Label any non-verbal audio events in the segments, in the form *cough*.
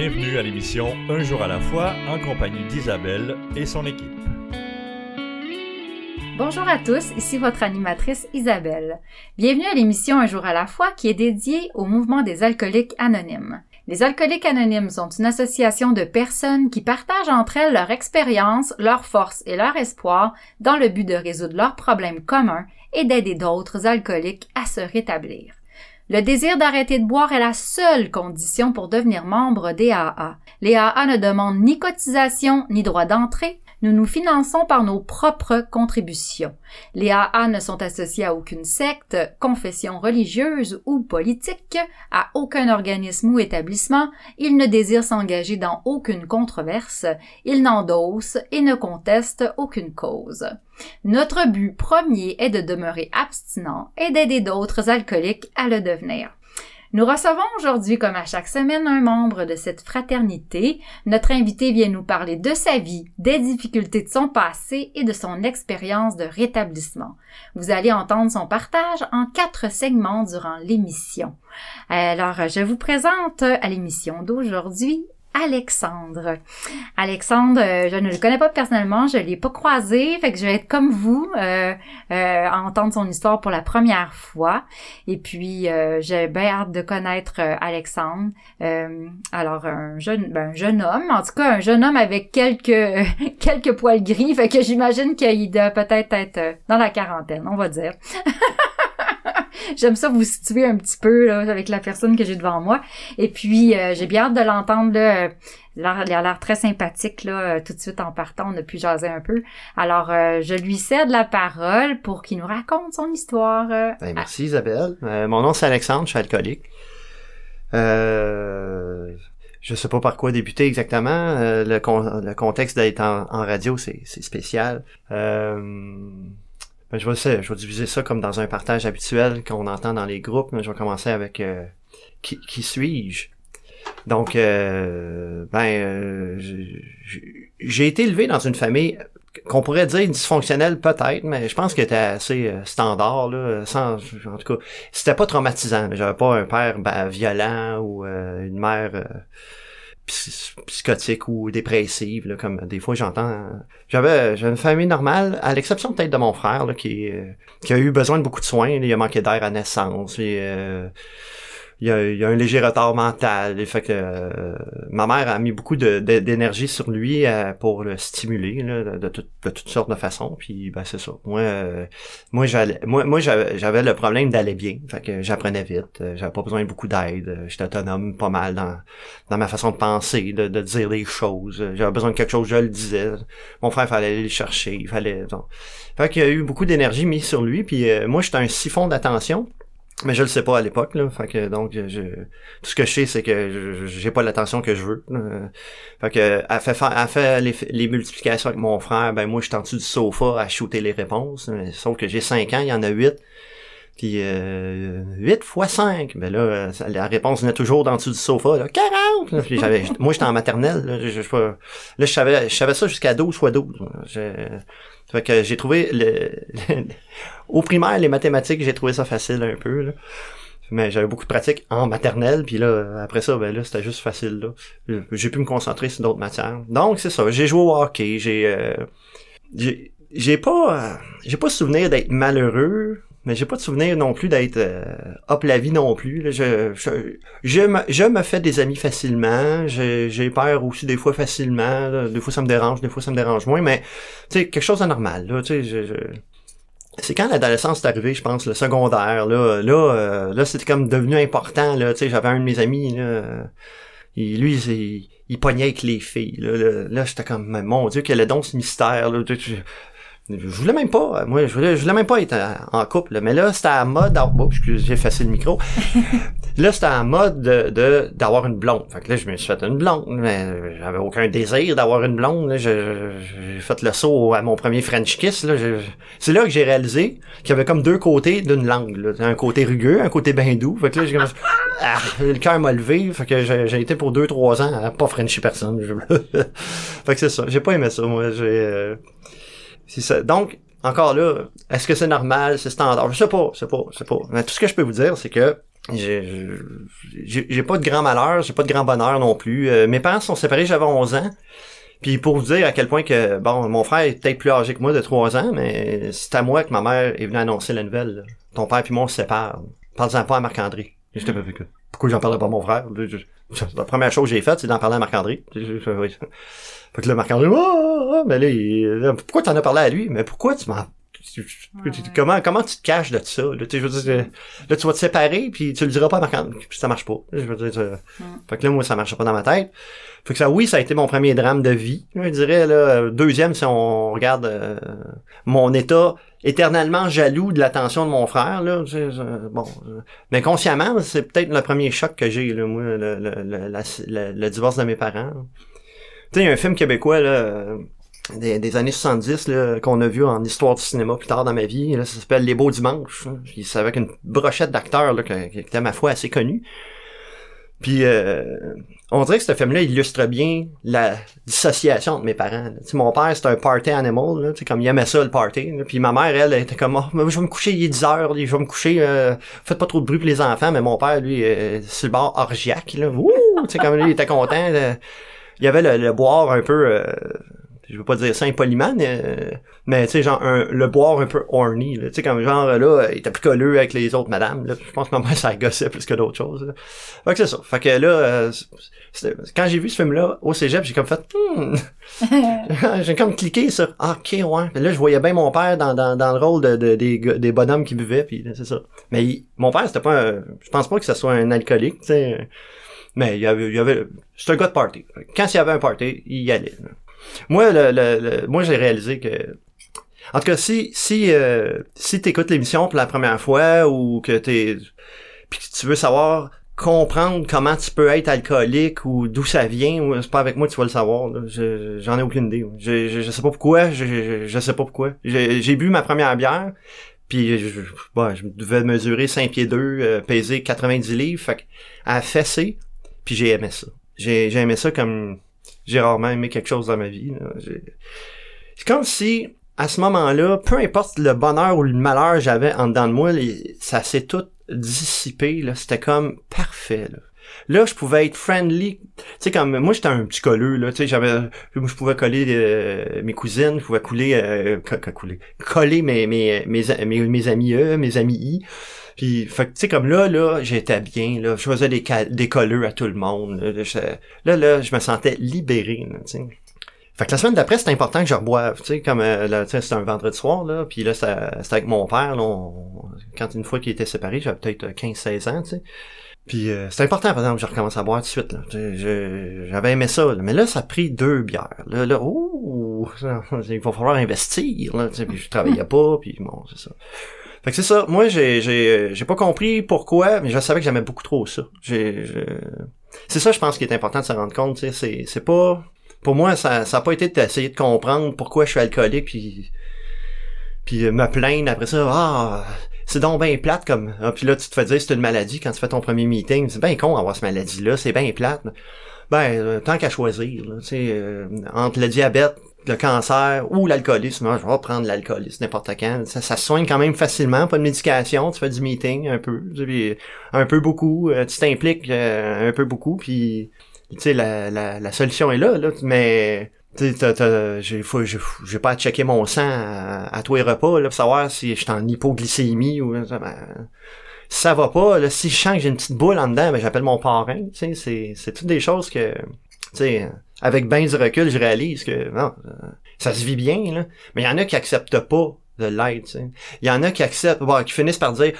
Bienvenue à l'émission Un jour à la fois en compagnie d'Isabelle et son équipe. Bonjour à tous, ici votre animatrice Isabelle. Bienvenue à l'émission Un jour à la fois qui est dédiée au mouvement des alcooliques anonymes. Les alcooliques anonymes sont une association de personnes qui partagent entre elles leur expérience, leur force et leur espoir dans le but de résoudre leurs problèmes communs et d'aider d'autres alcooliques à se rétablir. Le désir d'arrêter de boire est la seule condition pour devenir membre des AA. Les AA ne demandent ni cotisation ni droit d'entrée, nous nous finançons par nos propres contributions. Les AA ne sont associés à aucune secte, confession religieuse ou politique, à aucun organisme ou établissement, ils ne désirent s'engager dans aucune controverse, ils n'endossent et ne contestent aucune cause. Notre but premier est de demeurer abstinent et d'aider d'autres alcooliques à le devenir. Nous recevons aujourd'hui, comme à chaque semaine, un membre de cette fraternité. Notre invité vient nous parler de sa vie, des difficultés de son passé et de son expérience de rétablissement. Vous allez entendre son partage en quatre segments durant l'émission. Alors, je vous présente à l'émission d'aujourd'hui Alexandre. Alexandre, euh, je ne le connais pas personnellement, je l'ai pas croisé, fait que je vais être comme vous, euh, euh, entendre son histoire pour la première fois. Et puis, j'ai bien hâte de connaître Alexandre. alors, un jeune, ben, un jeune homme, en tout cas, un jeune homme avec quelques *laughs* quelques poils gris, fait que j'imagine qu'il doit peut-être être dans la quarantaine, on va dire. *laughs* J'aime ça vous situer un petit peu là, avec la personne que j'ai devant moi. Et puis, euh, j'ai bien hâte de l'entendre. Là. Il a l'air très sympathique là, euh, tout de suite en partant. On a pu jaser un peu. Alors, euh, je lui cède la parole pour qu'il nous raconte son histoire. Ben, merci Isabelle. mon nom c'est Alexandre, je suis alcoolique. Euh, je sais pas par quoi débuter exactement. le, le, contexte d'être en, en, radio, c'est spécial. Euh, ben, je, vais, je vais diviser ça comme dans un partage habituel qu'on entend dans les groupes. je vais commencer avec euh, qui, qui suis-je? Donc, euh, ben, euh, j'ai été élevé dans une famille qu'on pourrait dire dysfonctionnelle peut-être, mais je pense qu'elle était assez standard là, sans, en tout cas, c'était pas traumatisant. J'avais pas un père ben, violent ou une mère psychotique ou dépressive, là, comme des fois j'entends. J'avais une famille normale, à l'exception peut-être de mon frère, là, qui, euh, qui a eu besoin de beaucoup de soins. il a manqué d'air à naissance. Euh, il y, a, il y a un léger retard mental. Fait que euh, ma mère a mis beaucoup d'énergie sur lui euh, pour le stimuler là, de, de, toutes sortes de façons. Puis ben c'est ça. Moi, euh, moi j'allais, moi, moi j'avais le problème d'aller bien. Fait que j'apprenais vite. J'avais pas besoin de beaucoup d'aide. J'étais autonome pas mal dans, dans ma façon de penser, de, de dire les choses. J'avais besoin de quelque chose, je le disais. Mon frère fallait aller le chercher. Il fallait. Donc. Fait qu'il y a eu beaucoup d'énergie mise sur lui. Puis moi, j'étais un siphon d'attention. Mais je le sais pas à l'époque, là. Fait que donc je, tout ce que je sais, c'est que j'ai pas l'attention que je veux. Fait que elle fait faire, fait les, multiplications avec mon frère, ben moi je suis en dessous du sofa à shooter les réponses. Sauf que j'ai 5 ans, il y en a 8. Puis euh, 8 fois 5, ben là, la réponse venait toujours dans dessous du sofa, là, 40! Puis j'avais, *laughs* moi j'étais en maternelle, là, je, je, savais, je savais ça jusqu'à 12 fois 12. Fait que j'ai trouvé le, au primaire les mathématiques, j'ai trouvé ça facile un peu là. Mais j'avais beaucoup de pratique en maternelle, puis là après ça ben là c'était juste facile là. J'ai pu me concentrer sur d'autres matières. Donc c'est ça, j'ai joué au hockey, j'ai euh, j'ai pas j'ai pas souvenir d'être malheureux, mais j'ai pas de souvenir non plus d'être euh, hop la vie non plus. Je, je, je, me, je me fais des amis facilement. J'ai peur aussi des fois facilement. Des fois ça me dérange, des fois ça me dérange moins. Mais tu sais quelque chose de normal. Là, sais, je, c'est quand l'adolescence est arrivée, je pense, le secondaire. Là, là, euh, là c'était comme devenu important. Là, tu sais, j'avais un de mes amis. Là, et lui, il, il pognait avec les filles. Là, là, j'étais comme, mon Dieu, quel est donc ce mystère. Là, je voulais même pas, moi, je voulais, je voulais même pas être en couple, mais là, c'était à mode, bon, j'ai effacé le micro. *laughs* là, c'était en mode de, d'avoir une blonde. Fait que là, je me suis fait une blonde, mais j'avais aucun désir d'avoir une blonde, J'ai fait le saut à mon premier French kiss, là. C'est là que j'ai réalisé qu'il y avait comme deux côtés d'une langue, là. Un côté rugueux, un côté bien doux. Fait que là, j'ai *laughs* ah, le cœur m'a levé, fait que j'ai été pour deux, trois ans à pas Frencher personne. *laughs* fait que c'est ça. J'ai pas aimé ça, moi. J'ai, euh, Donc, encore là, est-ce que c'est normal, c'est standard? Je sais pas, je sais pas, je sais pas. Mais tout ce que je peux vous dire, c'est que j'ai pas de grand malheur, j'ai pas de grand bonheur non plus. Euh, mes parents sont séparés, j'avais 11 ans. Puis pour vous dire à quel point que, bon, mon frère est peut-être plus âgé que moi de 3 ans, mais c'est à moi que ma mère est venue annoncer la nouvelle. Ton père puis moi on se sépare. Parle-en pas à Marc-André. J'étais pas que pourquoi j'en parlerais pas à mon frère? La première chose que j'ai faite, c'est d'en parler à Marc-André. Fait que là, Marc-André, ah, mais là, il- là, pourquoi t'en as parlé à lui? Mais pourquoi tu m'en... Ouais. Comment, comment tu te caches de ça? Là, tu sais, je veux dire, là, tu vas te séparer, puis tu le diras pas à Marc-André, puis ça marche pas. Je veux dire, ça- fait que là, moi, ça marchait pas dans ma tête. Fait que ça, oui, ça a été mon premier drame de vie. Je dirais, là, deuxième, si on regarde euh, mon état éternellement jaloux de l'attention de mon frère, là. tu sais, bon. mais consciemment, c'est peut-être le premier choc que j'ai, là, moi, le, le, le, la- le- le divorce de mes parents. Tu sais, il y a un film québécois, là, euh, des, années 70, là, qu'on a vu en histoire du cinéma plus tard dans ma vie, là, ça s'appelle Les Beaux Dimanches. Puis c'est avec une brochette d'acteurs, là, qui était, ma foi, assez connue. Puis euh, on dirait que ce film-là illustre bien la dissociation de mes parents. Tu sais, mon père, c'était un party animal, là, tu sais, comme il aimait ça, le party. Puis ma mère, elle, était comme, oh, je vais me coucher, il est 10 heures, je vais me coucher, euh, faites pas trop de bruit pour les enfants. Mais mon père, lui, euh, sur le bord orgiaque, là, Ouh! tu sais, comme lui, il était content. là. Il y avait le, le boire un peu... euh, je veux pas dire ça impoliment, mais, euh, mais tu sais, genre, un- le boire un peu horny, là. Tu sais, comme genre, là, il était plus colleux avec les autres madames, là. Je pense que ma mère, *laughs* ça gossait plus que d'autres choses, là. Fait que c'est ça. Fait que là, euh, quand j'ai vu ce film-là, au cégep, j'ai comme fait, hmm. *laughs* j'ai comme cliqué sur, ah, ok, ouais. Puis là, je voyais bien mon père dans, dans, dans le rôle de, de- des, des bonhommes qui buvaient, puis là, c'est ça. Mais il- mon père, c'était pas un, je pense pas que ce soit un alcoolique, tu sais. Mais il y avait, il y avait, un gars de party. Quand il y avait un party, il y allait. Moi, le, le- le- moi, j'ai réalisé que, en tout cas, si, si, euh, si t'écoutes l'émission pour la première fois ou que t'es, puis que tu veux savoir comprendre comment tu peux être alcoolique ou d'où ça vient, ou c'est pas avec moi que tu vas le savoir. J'en ai aucune idée. Je, je, je sais pas pourquoi. Je, je, je sais pas pourquoi. J'ai bu ma première bière. Puis je, je, je devais mesurer 5 pieds 2, euh, peser 90 livres, fait à fessé, puis j'ai aimé ça. J'ai j'ai aimé ça comme j'ai rarement aimé quelque chose dans ma vie. C'est comme si, à ce moment-là, peu importe le bonheur ou le malheur que j'avais en dedans de moi, les- ça s'est tout dissipé. C'était comme parfait. Là. Là, je pouvais être friendly. Tu sais, comme moi, j'étais un petit colleux, là. Tu sais, j'avais. Je pouvais coller euh, mes cousines, je pouvais couler, euh, co- co- couler, coller mes, mes, mes, mes, mes amis eux, mes amis I. Puis, fait tu sais, comme là, là, j'étais bien, là. Je faisais des, des colleux à tout le monde. Là, là, là, je me sentais libéré, tu sais. Fait que la semaine d'après, c'était important que je reboive, tu sais, comme, euh, là, tu sais, c'était un vendredi soir, là, puis là, c'était avec mon père, là, on- quand une fois qu'il était séparé, j'avais peut-être euh, 15-16 ans, tu sais. Puis euh, c'était important, par exemple, que je recommence à boire tout de suite, J'avais aimé ça, là. mais là, ça a pris deux bières. Là, là, ouh, ça- *laughs* il va falloir investir, là, tu sais, puis je travaillais *laughs* pas, puis bon, c'est ça. Fait que c'est ça. Moi, j'ai, j'ai, j'ai pas compris pourquoi, mais je savais que j'aimais beaucoup trop ça. J'ai, je- c'est ça, je pense, qui est important de se rendre compte. C'est, c'est pas, pour moi, ça, ça a pas été d'essayer de comprendre pourquoi je suis alcoolique, puis, puis euh, me plaindre après ça. Ah, c'est donc bien plate comme. Ah, puis là, tu te fais dire c'est une maladie quand tu fais ton premier meeting. C'est bien con d'avoir cette maladie-là. C'est bien plate. Ben, euh, tant qu'à choisir, là, euh, entre le diabète, le cancer ou l'alcoolisme, moi, je vais prendre l'alcoolisme n'importe quand. Ça, ça se soigne quand même facilement, pas de médication, tu fais du meeting un peu, un peu beaucoup, euh, tu t'impliques euh, un peu beaucoup, puis tu sais, la, la, la solution est là, là, mais j'ai faut- j'ai pas à checker mon sang à, tous les repas là, pour savoir si je suis en hypoglycémie ou ben, ça va pas, là, si je sens que j'ai une petite boule en dedans, ben j'appelle mon parrain, tu sais, c'est c'est toutes des choses que tu sais avec ben du recul, je réalise que non, euh, ça se vit bien là, mais il y en a qui acceptent pas de l'aide. Il y en a qui acceptent, bon, qui finissent par dire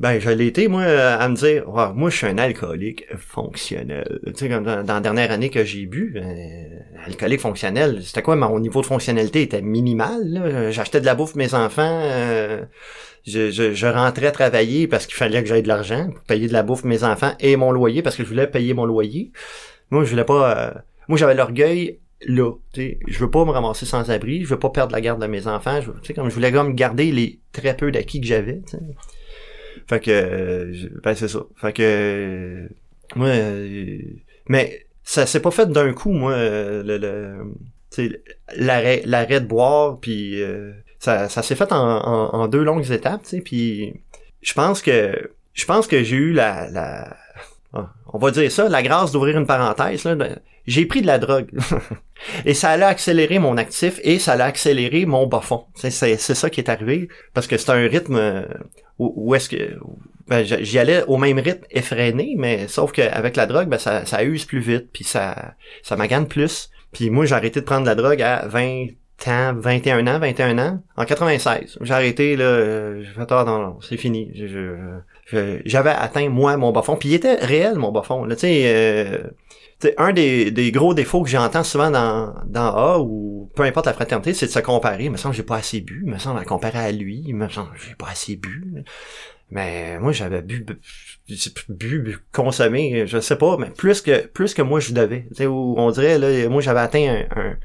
ben, je l'ai été, moi, euh, à me dire, Ouais, moi, je suis un alcoolique fonctionnel. Tu sais, comme dans, la dernière année que j'ai bu, euh, alcoolique fonctionnel, c'était quoi, mon niveau de fonctionnalité était minimal. J'achetais de la bouffe pour mes enfants, euh, je, je, je rentrais travailler parce qu'il fallait que j'aie de l'argent pour payer de la bouffe pour mes enfants et mon loyer parce que je voulais payer mon loyer. Moi, je voulais pas, euh, moi, j'avais l'orgueil là, tu je veux pas me ramasser sans abri, je veux pas perdre la garde de mes enfants, je, tu comme je voulais comme garder les très peu d'acquis que j'avais. Fait que, euh, ben c'est ça. Fait que, euh, moi, euh, mais ça s'est pas fait d'un coup, moi, le, le l'arrêt, l'arrêt de boire, puis euh, ça, ça s'est fait en, en, deux longues étapes, tu sais, puis je pense que je pense que j'ai eu la, la on va dire ça, la grâce d'ouvrir une parenthèse. Là, j'ai pris de la drogue. *laughs* et ça allait accélérer mon actif et ça allait accélérer mon bas fond. C'est, ça qui est arrivé. Parce que c'est un rythme euh, où, est-ce que... Ben, j'y allais au même rythme effréné, mais sauf qu'avec la drogue, ben, ça, use plus vite, puis ça, ça magane plus. Puis moi, j'ai arrêté de prendre de la drogue à 20 ans, 21 ans, 21 ans, en 96. J'ai arrêté, là, euh, j'ai fait, ah non, c'est fini. J'avais atteint, moi, mon bas fond. Puis il était réel, mon bas fond. Tu sais, euh, c'est un des, des, gros défauts que j'entends souvent dans, dans A ou peu importe la fraternité, c'est de se comparer. Il me semble que j'ai pas assez bu. Il me semble à comparer à lui. Il me semble que j'ai pas assez bu. Mais moi, j'avais bu, bu, bu, consommé, je sais pas, mais plus que plus que moi je devais. Tu sais, on dirait, là, moi j'avais atteint un,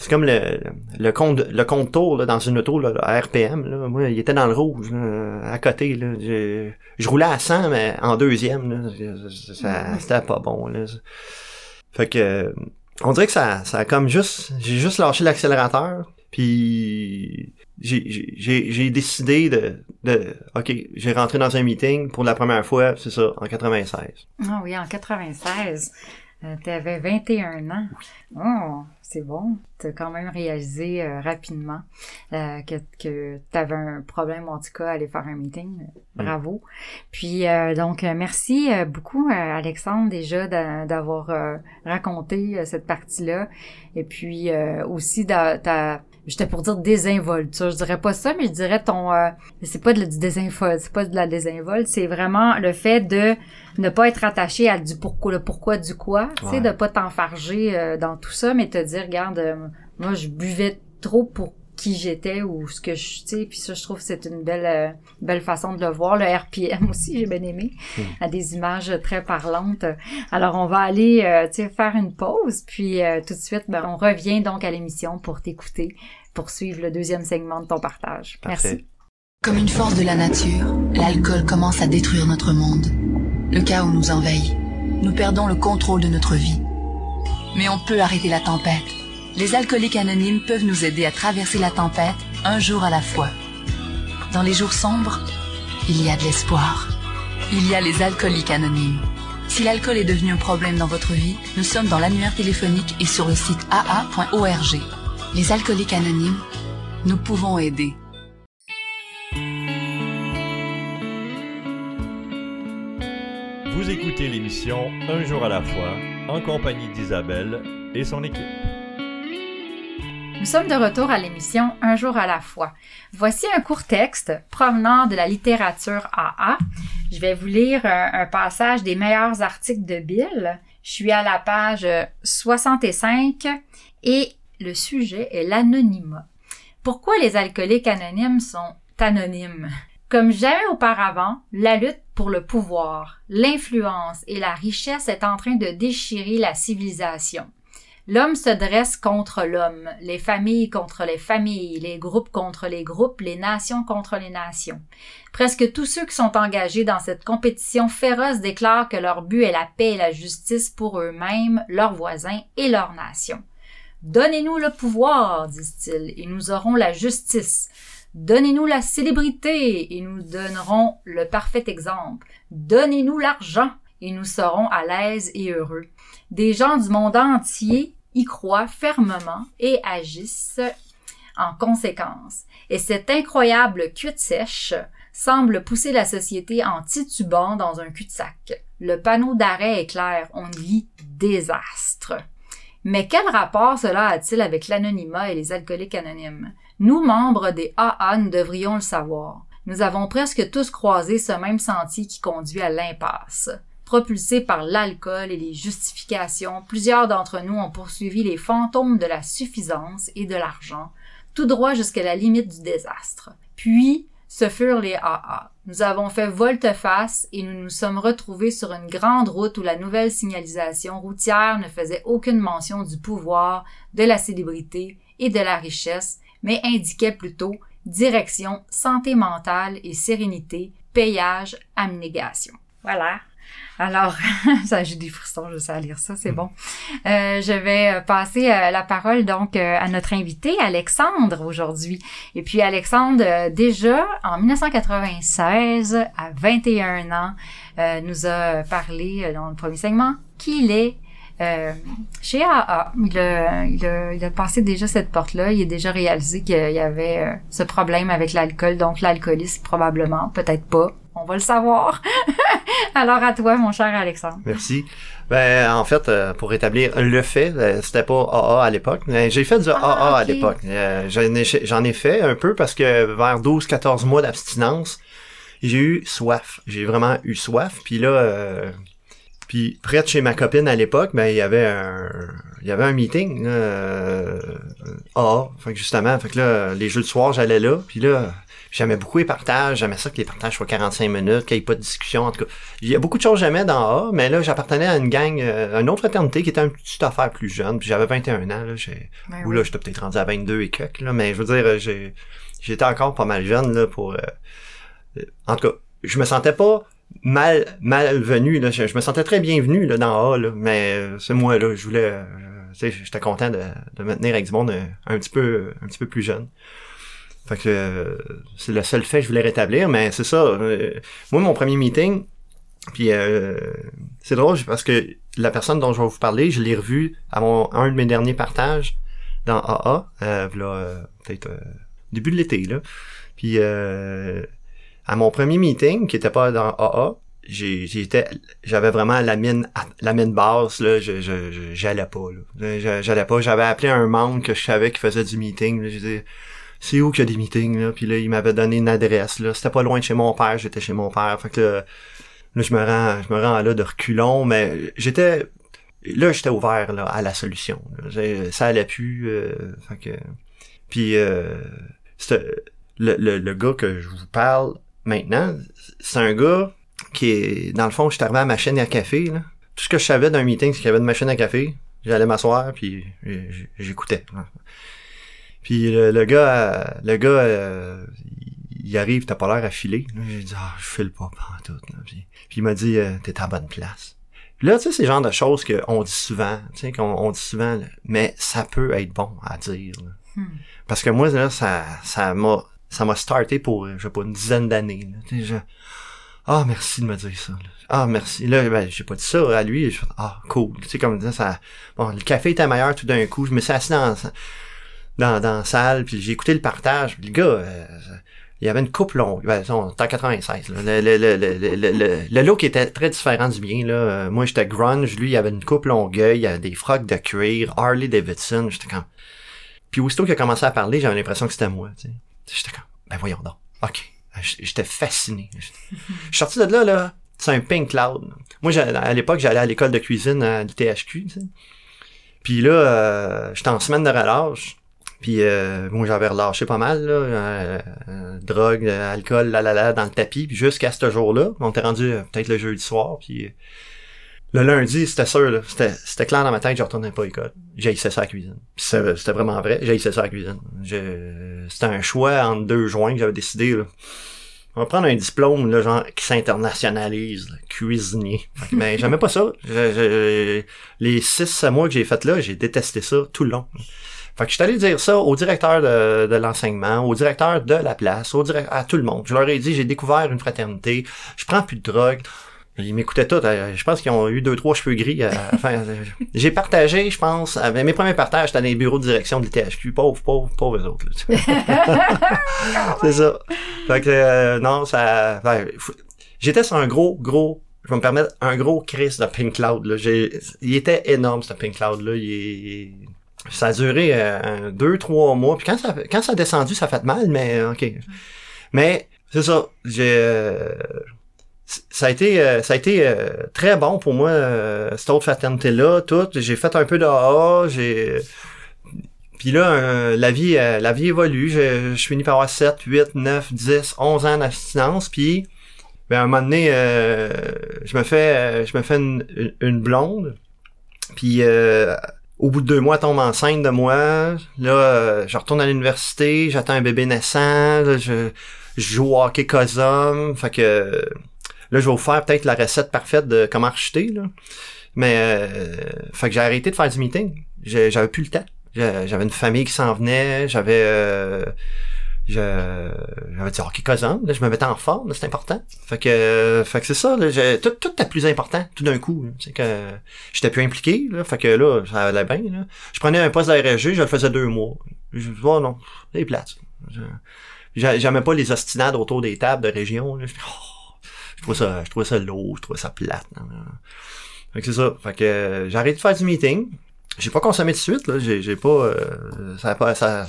c'est comme le, le compte le compte tour là, dans une auto là, RPM là, moi il était dans le rouge à côté là, je, je roulais à 100 mais en deuxième là, ça c'était pas bon là. Fait que on dirait que ça, ça a comme juste. J'ai juste lâché l'accélérateur. Puis j'ai décidé de, de OK, j'ai rentré dans un meeting pour la première fois, c'est ça, en 96. Ah oui, en 96. Euh, tu avais 21 ans. Oh, c'est bon. Tu as quand même réalisé euh, rapidement euh, que, que tu avais un problème, en tout cas, aller faire un meeting. Mm. Bravo. Puis, donc, merci beaucoup, Alexandre, déjà, d'avoir raconté cette partie-là. Et puis, aussi, ta j'étais pour dire désinvolture. Je dirais pas ça, mais je dirais ton euh, c'est pas de, du désinvol, c'est pas de la désinvolte, c'est vraiment le fait de ne pas être attaché à du pourquoi le pourquoi du quoi, tu sais de pas t'enfarger euh, dans tout ça mais te dire regarde euh, moi je buvais trop pour qui j'étais ou ce que je sais puis ça je trouve que c'est une belle euh, belle façon de le voir le RPM *laughs* aussi j'ai bien aimé hmm. a des images très parlantes alors on va aller euh, faire une pause puis euh, tout de suite ben, on revient donc à l'émission pour t'écouter pour suivre le deuxième segment de ton partage merci comme une force de la nature l'alcool commence à détruire notre monde le chaos nous envahit nous perdons le contrôle de notre vie mais on peut arrêter la tempête les alcooliques anonymes peuvent nous aider à traverser la tempête un jour à la fois. Dans les jours sombres, il y a de l'espoir. Il y a les alcooliques anonymes. Si l'alcool est devenu un problème dans votre vie, nous sommes dans l'annuaire téléphonique et sur le site aa.org. Les alcooliques anonymes, nous pouvons aider. Vous écoutez l'émission Un jour à la fois en compagnie d'Isabelle et son équipe. Nous sommes de retour à l'émission Un jour à la fois. Voici un court texte provenant de la littérature AA. Je vais vous lire un, passage des meilleurs articles de Bill. Je suis à la page 65 et le sujet est l'anonymat. Pourquoi les alcooliques anonymes sont anonymes? Comme jamais auparavant, la lutte pour le pouvoir, l'influence et la richesse est en train de déchirer la civilisation. L'homme se dresse contre l'homme, les familles contre les familles, les groupes contre les groupes, les nations contre les nations. Presque tous ceux qui sont engagés dans cette compétition féroce déclarent que leur but est la paix et la justice pour eux-mêmes, leurs voisins et leurs nations. Donnez-nous le pouvoir, disent-ils, et nous aurons la justice. Donnez-nous la célébrité, et nous donnerons le parfait exemple. Donnez-nous l'argent, et nous serons à l'aise et heureux. Des gens du monde entier y croient fermement et agissent en conséquence. Et cette incroyable cuite sèche semble pousser la société en titubant dans un cul-de-sac. Le panneau d'arrêt est clair, on lit désastre. Mais quel rapport cela a-t-il avec l'anonymat et les alcooliques anonymes? Nous, membres des AA, nous devrions le savoir. Nous avons presque tous croisé ce même sentier qui conduit à l'impasse. Propulsés par l'alcool et les justifications, plusieurs d'entre nous ont poursuivi les fantômes de la suffisance et de l'argent, tout droit jusqu'à la limite du désastre. Puis, ce furent les AA. Nous avons fait volte-face et nous nous sommes retrouvés sur une grande route où la nouvelle signalisation routière ne faisait aucune mention du pouvoir, de la célébrité et de la richesse, mais indiquait plutôt direction, santé mentale et sérénité, payage, abnégation. Voilà. Alors, *laughs* ça, j'ai des frissons juste à lire ça, c'est bon. Euh, je vais euh, passer euh, la parole donc euh, à notre invité, Alexandre, aujourd'hui. Et puis, Alexandre, déjà, en 1996, à 21 ans, euh, nous a parlé dans le premier segment qu'il est euh, chez AA. Il a, il, a, il a passé déjà cette porte-là. Il a déjà réalisé qu'il y avait euh, ce problème avec l'alcool, donc l'alcoolisme probablement, peut-être pas. On va le savoir. *laughs* Alors à toi, mon cher Alexandre. Merci. Ben, en fait, euh, pour établir le fait, euh, c'était pas AA à l'époque. mais J'ai fait du Ah, AA à ok. l'époque. Euh, J'en ai, j'en ai fait un peu parce que vers 12-14 mois d'abstinence, j'ai eu soif. J'ai vraiment eu soif. Puis là, euh, puis près de chez ma copine à l'époque, ben il y avait un, il y avait un meeting là, euh, AA. Fait que justement, fait que là, les jeux de soir, j'allais là. Puis là, j'aimais beaucoup les partages. J'aimais ça que les partages soient 45 minutes, qu'il n'y ait pas de discussion. En tout cas, il y a beaucoup de choses que j'aimais dans A, mais là, j'appartenais à une gang, euh, à une autre fraternité qui était une petite affaire plus jeune. Puis j'avais 21 ans. Là, j'ai, Ben ou oui. là, j'étais peut-être rendu à 22 et quelques, là, mais je veux dire, euh, j'ai, j'étais encore pas mal jeune là pour. euh, euh, en tout cas, je me sentais pas mal malvenu là. Je, je me sentais très bienvenu là dans A là, mais euh, c'est moi là. Je voulais, euh, tu sais, j'étais content de, de me tenir avec du monde un petit peu, un petit peu plus jeune. Fait que euh, c'est le seul fait que je voulais rétablir, mais c'est ça. euh, moi, mon premier meeting, puis euh, c'est drôle parce que la personne dont je vais vous parler, je l'ai revu à mon un de mes derniers partages dans AA, euh, v'là, euh, peut-être début de l'été là. Puis à mon premier meeting, qui était pas dans AA, j'étais j'avais vraiment la mine la mine basse là, je je je- j'allais pas là. Je- J'allais pas, j'avais appelé un membre que je savais qui faisait du meeting, là, c'est où qu'il y a des meetings là, puis là il m'avait donné une adresse là, c'était pas loin de chez mon père, j'étais chez mon père. Fait que là, je me rends je me rends là de reculons, mais j'étais là j'étais ouvert là à la solution. Ça allait plus euh, fait que puis euh, le, le, le gars que je vous parle maintenant, c'est un gars qui est, dans le fond, je suis arrivé à ma chaîne à café, là. Tout ce que je savais d'un meeting, c'est qu'il y avait une machine à café. J'allais m'asseoir, puis j'écoutais. Puis le, le gars, le gars, euh, il- arrive, t'as pas l'air à filer. Là, J'ai dit, ah, je file pas, pas tout. Là. Puis, puis il m'a dit, euh, t'es à la bonne place. Puis là, tu sais, c'est le genre de choses qu'on dit souvent, tu sais, qu'on on dit souvent, là, mais ça peut être bon à dire. là. Hmm. Parce que moi, là, ça, ça m'a, ça m'a starté pour, je sais pas, une dizaine d'années. Tu sais, je- Ah, merci de me dire ça. là. Ah, merci. Là, ben, j'ai pas dit ça à lui. Ah, cool. Tu sais, comme ça, ça, bon, le café était meilleur tout d'un coup. Je me suis assis dans, dans, dans la salle, puis j'ai écouté le partage. Puis le gars, euh, il y avait une coupe longue. Ben, on en 96. Là. Le, le, le, le, look était très différent du mien. Là. Euh, Moi, j'étais grunge. Lui, il avait une coupe longueuil. Il avait des frocs de cuir. Harley Davidson. J'étais comme... Puis aussitôt qu'il a commencé à parler, j'avais l'impression que c'était moi. tu sais. J'étais comme, ben voyons donc. OK. J- J'étais fasciné. Je suis sorti de là, là. C'est un pink cloud. Moi, à l'époque, j'allais à l'école de cuisine à l'ITHQ, tu sais. Puis là, euh, j'étais en semaine de relâche. Puis euh, moi, j'avais relâché pas mal, là. euh, euh, drogue, euh, alcool, la la la, dans le tapis. Puis jusqu'à ce jour-là, on était rendu euh, peut-être le jeudi soir. Puis euh, le lundi, c'était sûr. C'était, clair dans ma tête, je retournais pas à l'école. J'haïssais ça à la cuisine. C'était, vraiment vrai, j'haïssais ça à la cuisine. C'était un choix entre deux joints que j'avais décidé, là. On va prendre un diplôme, là, genre, qui s'internationalise, cuisinier. Que, Ben, j'aimais pas ça. Je- je- les six mois que j'ai fait là, j'ai détesté ça tout le long. Fait que je suis allé dire ça au directeur de, de l'enseignement, au directeur de la place, au direct, à tout le monde. Je leur ai dit, j'ai découvert une fraternité, je prends plus de drogue. Ils m'écoutaient tout. euh, Je pense qu'ils ont eu deux, trois cheveux gris. euh, *laughs* enfin, euh, j'ai partagé, je pense, avec mes premiers partages, c'était dans les bureaux de direction de l'ITHQ. Pauvres, pauvres, pauvres eux autres. *laughs* *laughs* C'est ça. Fait que, euh, non, ça... ben, J'étais sur un gros, gros... Je vais me permettre un gros Chris de Pink Cloud. Là. Il était énorme, ce Pink Cloud-là. Il est- Ça a duré euh, deux, trois mois. Puis quand ça, a descendu, ça a fait mal, mais euh, OK. Mais c'est ça. J'ai... euh, ça a été euh, très bon pour moi cette autre fraternité là tout j'ai fait un peu de AA j'ai puis là la vie évolue je, je finis par avoir 7 8 9 10 11 ans d'abstinence puis ben à un moment donné je me fais une, une- blonde puis au bout de deux mois, elle tombe enceinte de moi. Là, euh, je retourne à l'université, j'attends un bébé naissant. là, je, je joue au hockey cosum. Fait que Là, je vais vous faire peut-être la recette parfaite de comment rejeter, là. Mais, euh, fait que j'ai arrêté de faire du meeting. J'avais plus le temps. J'avais une famille qui s'en venait. J'avais, euh, je- j'avais dit, ok, cousin, là, je me mettais en forme, c'est important. Fait que, fait que c'est ça, là, tout, tout était plus important, tout d'un coup. C'est que j'étais plus impliqué, là, fait que là, ça allait bien, là. Je prenais un poste d'ARG, je le faisais deux mois. Je dis, oh non, c'est plate. J'aimais pas les ostinades autour des tables de région, là. Je, oh, je trouvais ça, je trouvais ça lourd, je trouvais ça plate. là. Fait que c'est ça. Fait que j'ai arrêté de faire du meeting. J'ai pas consommé de suite, là. J'ai pas, euh, ça a pas, ça,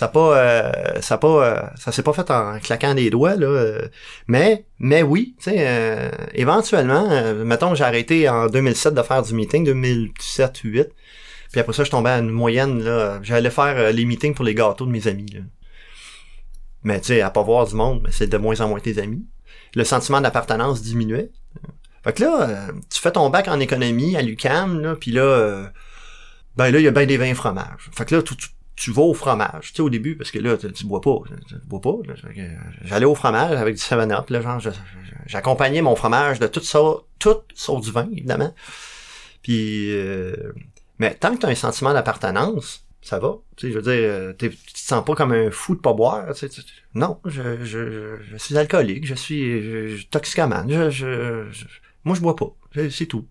ça pas, euh, ça pas, euh, ça s'est pas fait en claquant des doigts, là. euh, mais, mais oui, tu sais, euh, éventuellement, euh, mettons, j'ai arrêté en 2007 de faire du meeting, 2007, 2008. Puis après ça, je tombais à une moyenne, là. J'allais faire les meetings pour les gâteaux de mes amis, là. Mais tu sais, à pas voir du monde, c'est de moins en moins tes amis. Le sentiment d'appartenance diminuait. Fait que là, tu fais ton bac en économie à l'UCAM, là, puis là, ben là, il y a bien des vins fromages. Fait que là, tu, tu, tu vas au fromage, tu sais, au début, parce que là, tu, bois pas, tu, bois pas. J'allais au fromage avec du 7-Up, là, genre, j'accompagnais mon fromage de tout ça, tout sauf du vin, évidemment. Puis, euh, mais tant que tu as un sentiment d'appartenance, ça va. Tu sais, je veux dire, euh, tu te sens pas comme un fou de pas boire. Tu sais, non, je, je, je, suis alcoolique, je suis je, je- toxicomane, je, moi je bois pas, C'est- c'est tout.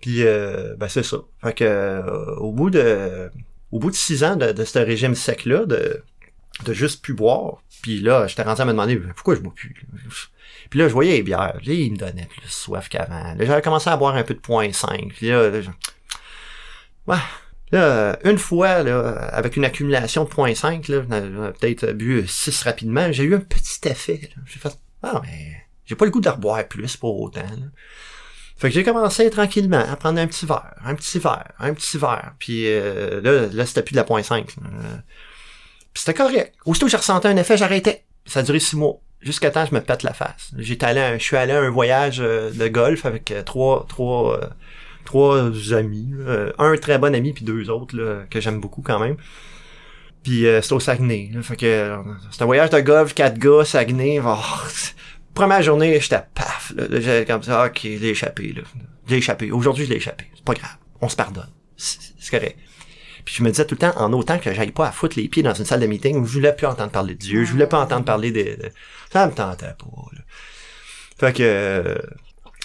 Puis euh, ben c'est ça. Fait que euh, au bout de au bout de six ans de, ce régime sec là, de de juste plus boire, puis là j'étais rendu à me demander pourquoi je bois plus. Puis là je voyais les bières, là, ils me donnaient plus soif qu'avant. Là j'avais commencé à boire un peu de point 5. Puis là, là, ouais, une fois, là, avec une accumulation de 0.5, là, j'en ai peut-être bu 6 rapidement, j'ai eu un petit effet. J'ai fait, ah, mais j'ai pas le goût de reboire plus pour autant. Fait que j'ai commencé tranquillement à prendre un petit verre, un petit verre, un petit verre. Puis euh, là, là c'était plus de la 0.5. là. Euh, Puis c'était correct. Aussitôt que j'ai ressenti un effet, j'arrêtais. Ça a duré six mois. Jusqu'à temps que je me pète la face. J'étais allé, je suis allé à un voyage euh, de golf avec euh, trois, trois, euh, trois amis. un très bon ami puis deux autres là, que j'aime beaucoup quand même. Puis euh, c'était au Saguenay. Là, fait que c'était un voyage de golf, quatre gars, Saguenay. Oh, première journée, j'étais paf. Là, j'étais comme ça, ok, je l'ai échappé. Là. Je l'ai échappé. Aujourd'hui, je l'ai échappé. C'est pas grave. On se pardonne. C'est correct. Puis je me disais tout le temps, en autant que j'aille pas à foutre les pieds dans une salle de meeting où je voulais plus entendre parler de Dieu, je voulais pas entendre parler de... de- Ça me tentait pas, là. Fait que... euh,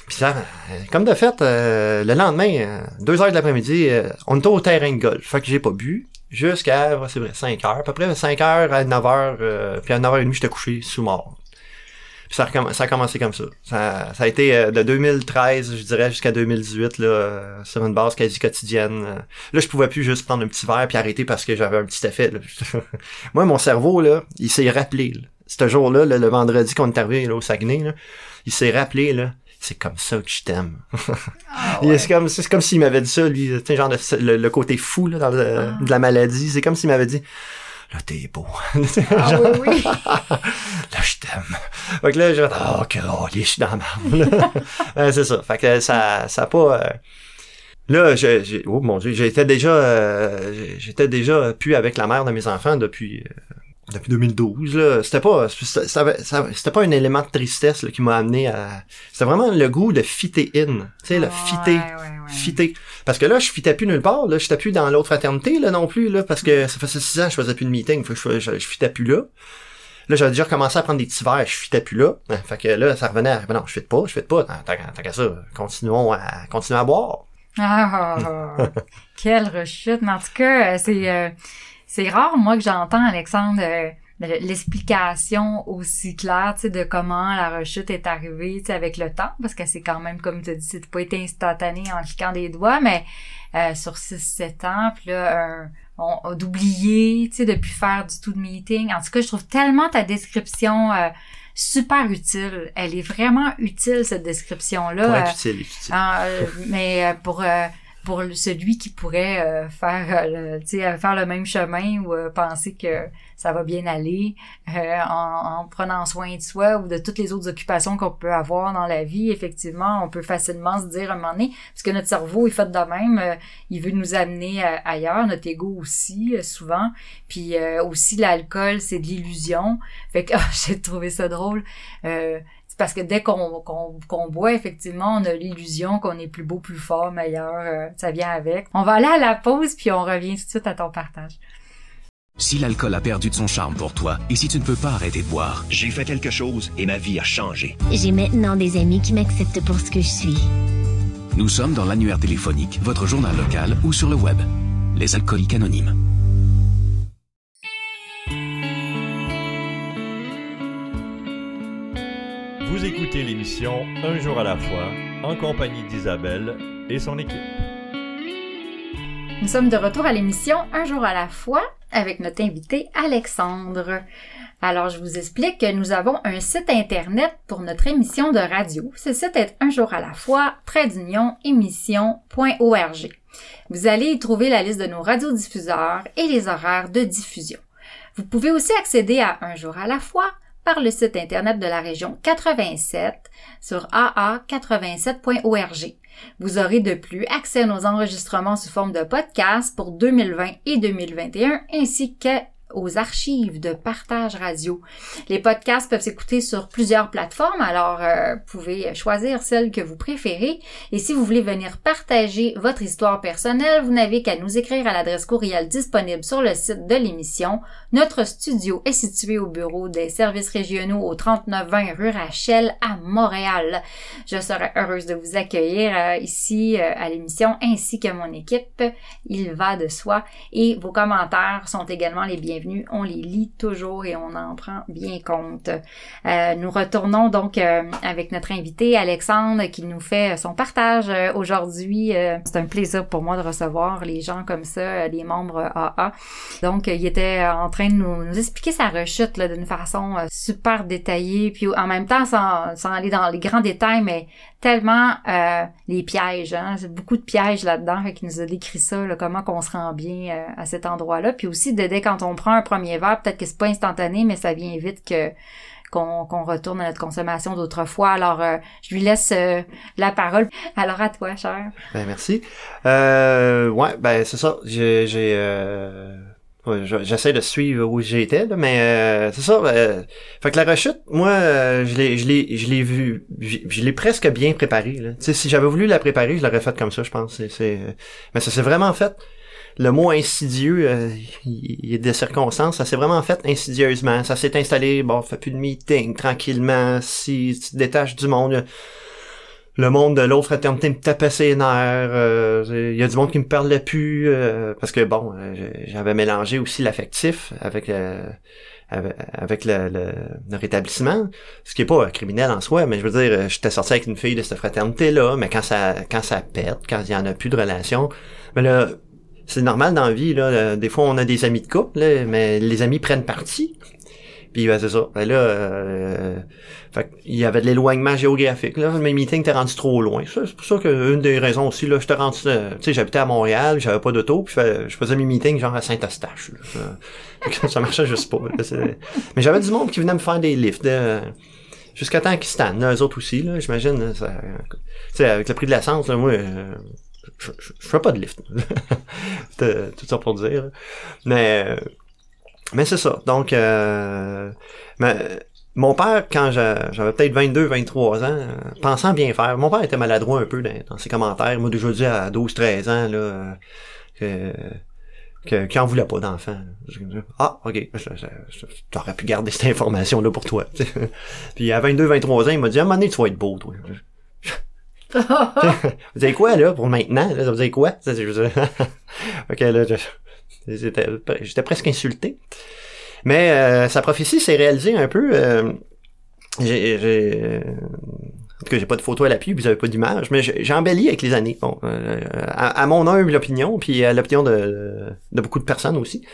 Puis ça, euh, comme de fait, euh, le lendemain, euh, deux heures de l'après-midi, euh, on était au terrain de golf. Fait que j'ai pas bu jusqu'à, c'est vrai, 5 heures. À peu près 5 heures à 9 heures, euh, puis à 9h30, j'étais couché sous mort. Ça a, recomm- ça a commencé comme ça. Ça, ça a été euh, de 2013, je dirais, jusqu'à 2018, là, euh, sur une base quasi quotidienne. euh. Là, je pouvais plus juste prendre un petit verre puis arrêter parce que j'avais un petit effet. là. *laughs* Moi, mon cerveau, là, il s'est rappelé. Ce jour-là, là, le vendredi qu'on est arrivé là, au Saguenay, là, il s'est rappelé, là, c'est comme ça que je t'aime. *laughs* Ah, ouais. C'est comme, c'est comme s'il m'avait dit ça, lui, genre de- le, le côté fou là, dans le- Ah. de la maladie. C'est comme s'il m'avait dit, là, t'es beau. Ah Genre, oui, oui. *laughs* là, je t'aime. Fait que là, j'ai fait, oh, que je suis dans la *laughs* c'est ça. Fait que ça, ça a pas, euh, Là, j'ai, oh mon dieu, j'étais déjà, euh, j'étais déjà plus avec la mère de mes enfants depuis, euh, depuis 2012. Là, c'était pas, c'était, pas un élément de tristesse là, qui m'a amené à, c'était vraiment le goût de fitter in, tu sais, le fitter, Ouais, ouais, ouais. fitter. Parce que là, je fitais plus nulle part, là, j'étais plus dans l'autre fraternité là non plus là, parce que ça faisait six ans que je faisais plus de meeting, fait que je, je, je fitais plus là. Là, j'avais déjà commencé à prendre des petits verres, je fitais plus là. Hein, Fait que là, ça revenait à, ben non, je fitte pas, je fitte pas. Tant, qu'à ça, continuons à, continuons à boire. Ah, *laughs* quelle rechute. Mais en tout cas, euh, c'est euh, c'est rare, moi, que j'entends, Alexandre, euh, le- l'explication aussi claire, tu sais, de comment la rechute est arrivée, tu sais, avec le temps, parce que c'est quand même, comme tu as dit, c'est pas été instantané en cliquant des doigts, mais euh, sur 6-7 ans, puis là, un- on, d'oublier, tu sais, de plus faire du tout de meeting. En tout cas, je trouve tellement ta description euh, super utile. Elle est vraiment utile, cette description-là. Pour Euh, être utile, utile. ah, euh, mais euh, pour euh, pour celui qui pourrait euh, faire euh, le, euh, faire le même chemin ou euh, penser que ça va bien aller euh, en, en prenant soin de soi ou de toutes les autres occupations qu'on peut avoir dans la vie, effectivement, on peut facilement se dire à un moment donné, parce que notre cerveau est fait de même, euh, il veut nous amener ailleurs, notre ego aussi, souvent, puis aussi l'alcool, c'est de l'illusion. Fait que *laughs* ah, j'ai trouvé ça drôle. Parce que dès qu'on qu'on qu'on boit, effectivement, on a l'illusion qu'on est plus beau, plus fort, meilleur. euh, ça vient avec. On va aller à la pause, puis on revient tout de suite à ton partage. Si l'alcool a perdu de son charme pour toi et si tu ne peux pas arrêter de boire, J'ai fait quelque chose et ma vie a changé. J'ai maintenant des amis qui m'acceptent pour ce que je suis. nous sommes dans l'annuaire téléphonique, votre journal local ou sur le web. Les alcooliques anonymes. L'émission Un jour à la fois en compagnie d'Isabelle et son équipe. Nous sommes de retour à l'émission Un jour à la fois avec notre invité Alexandre. Alors, je vous explique que nous avons un site internet pour notre émission de radio. Ce site est un jour à la fois, trait d'union, émission.org. Vous allez y trouver la liste de nos radiodiffuseurs et les horaires de diffusion. Vous pouvez aussi accéder à Un jour à la fois par le site internet de la région 87 sur aa87.org. Vous aurez de plus accès à nos enregistrements sous forme de podcast pour 2020 et 2021 ainsi que aux archives de partage radio. Les podcasts peuvent s'écouter sur plusieurs plateformes, alors euh, vous pouvez choisir celle que vous préférez. Et si vous voulez venir partager votre histoire personnelle, vous n'avez qu'à nous écrire à l'adresse courriel disponible sur le site de l'émission. Notre studio est situé au bureau des services régionaux au 3920 rue Rachel à Montréal. Je serai heureuse de vous accueillir euh, ici euh, à l'émission ainsi que mon équipe. Il va de soi et vos commentaires sont également les bienvenus. On les lit toujours et on en prend bien compte. Euh, nous retournons donc avec notre invité Alexandre qui nous fait son partage aujourd'hui. C'est un plaisir pour moi de recevoir les gens comme ça, les membres AA. Donc, il était en train de nous, nous expliquer sa rechute là, d'une façon euh, super détaillée, puis en même temps sans, sans aller dans les grands détails, mais tellement euh, les pièges, hein, c'est beaucoup de pièges là-dedans, qu'il nous a décrit ça, là, comment qu'on se rend bien euh, à cet endroit-là, puis aussi dès quand on prend un premier verre, peut-être que c'est pas instantané, mais ça vient vite que qu'on retourne à notre consommation d'autrefois. Alors, euh, je lui laisse euh, la parole. Alors à toi, cher. Ben, merci. Euh, ouais, ben, c'est ça. J'ai, euh, j'essaie de suivre où j'étais, là, mais euh, c'est ça. euh, fait que la rechute, moi, euh, je l'ai, je l'ai, je l'ai vu, je, l'ai presque bien préparé. Là. Tu sais, si j'avais voulu la préparer, je l'aurais faite comme ça, je pense. C'est, mais ça s'est vraiment fait. Le mot insidieux, euh, il y a des circonstances, ça s'est vraiment fait insidieusement. Ça s'est installé, bon, fait plus de meeting, tranquillement. Si tu te détaches du monde, le monde de l'autre fraternité me tapait ses nerfs. euh, Il y a du monde qui me parlait plus. euh, parce que bon, euh, j'avais mélangé aussi l'affectif avec euh, avec, avec le, le- le rétablissement. Ce qui est pas euh, criminel en soi, mais je veux dire, euh, j'étais sorti avec une fille de cette fraternité-là, mais quand ça quand ça pète, quand il y en a plus de relation, mais là, c'est normal dans la vie, là. euh, Des fois on a des amis de couple, là, mais les amis prennent parti. Puis ben, c'est ça. Ben là, euh, fait il y avait de l'éloignement géographique. Là, mes meetings étaient rendus trop loin. C'est pour ça que une des raisons aussi, là, j'étais rendu, euh, tu sais, j'habitais à Montréal, j'avais pas d'auto, puis je faisais mes meetings genre à Saint-Eustache. Ça, ça marchait juste pas. là, Mais j'avais du monde qui venait me faire des lifts. Jusqu'à temps qu'ils eux autres aussi, là, j'imagine. Tu sais, avec le prix de l'essence, là, moi, euh, je, fais pas de lift. *laughs* Tout ça pour dire. Mais, euh, mais c'est ça. Donc, euh, mais, mon père, quand j'a- j'avais peut-être 22, 23 ans, euh, pensant bien faire, mon père était maladroit un peu dans, dans ses commentaires. Moi, déjà dit à 12, 13 ans, là, euh, que, que, qu'il en voulait pas d'enfant. Ah, ok. T'aurais pu garder cette information-là pour toi. *laughs* Puis à 22, 23 ans, il m'a dit, à un moment donné, tu vas être beau, toi. *laughs* *laughs* Vous savez quoi, là, pour maintenant? Là, ça veut dire quoi? Ok, là, je- j'étais, presque insulté. Mais euh, sa prophétie s'est réalisée un peu. euh, j'ai, en tout cas, j'ai pas de photo à l'appui, vous avez pas d'image, mais embelli avec les années. Bon, euh, à, à mon humble opinion, puis à l'opinion de, de beaucoup de personnes aussi.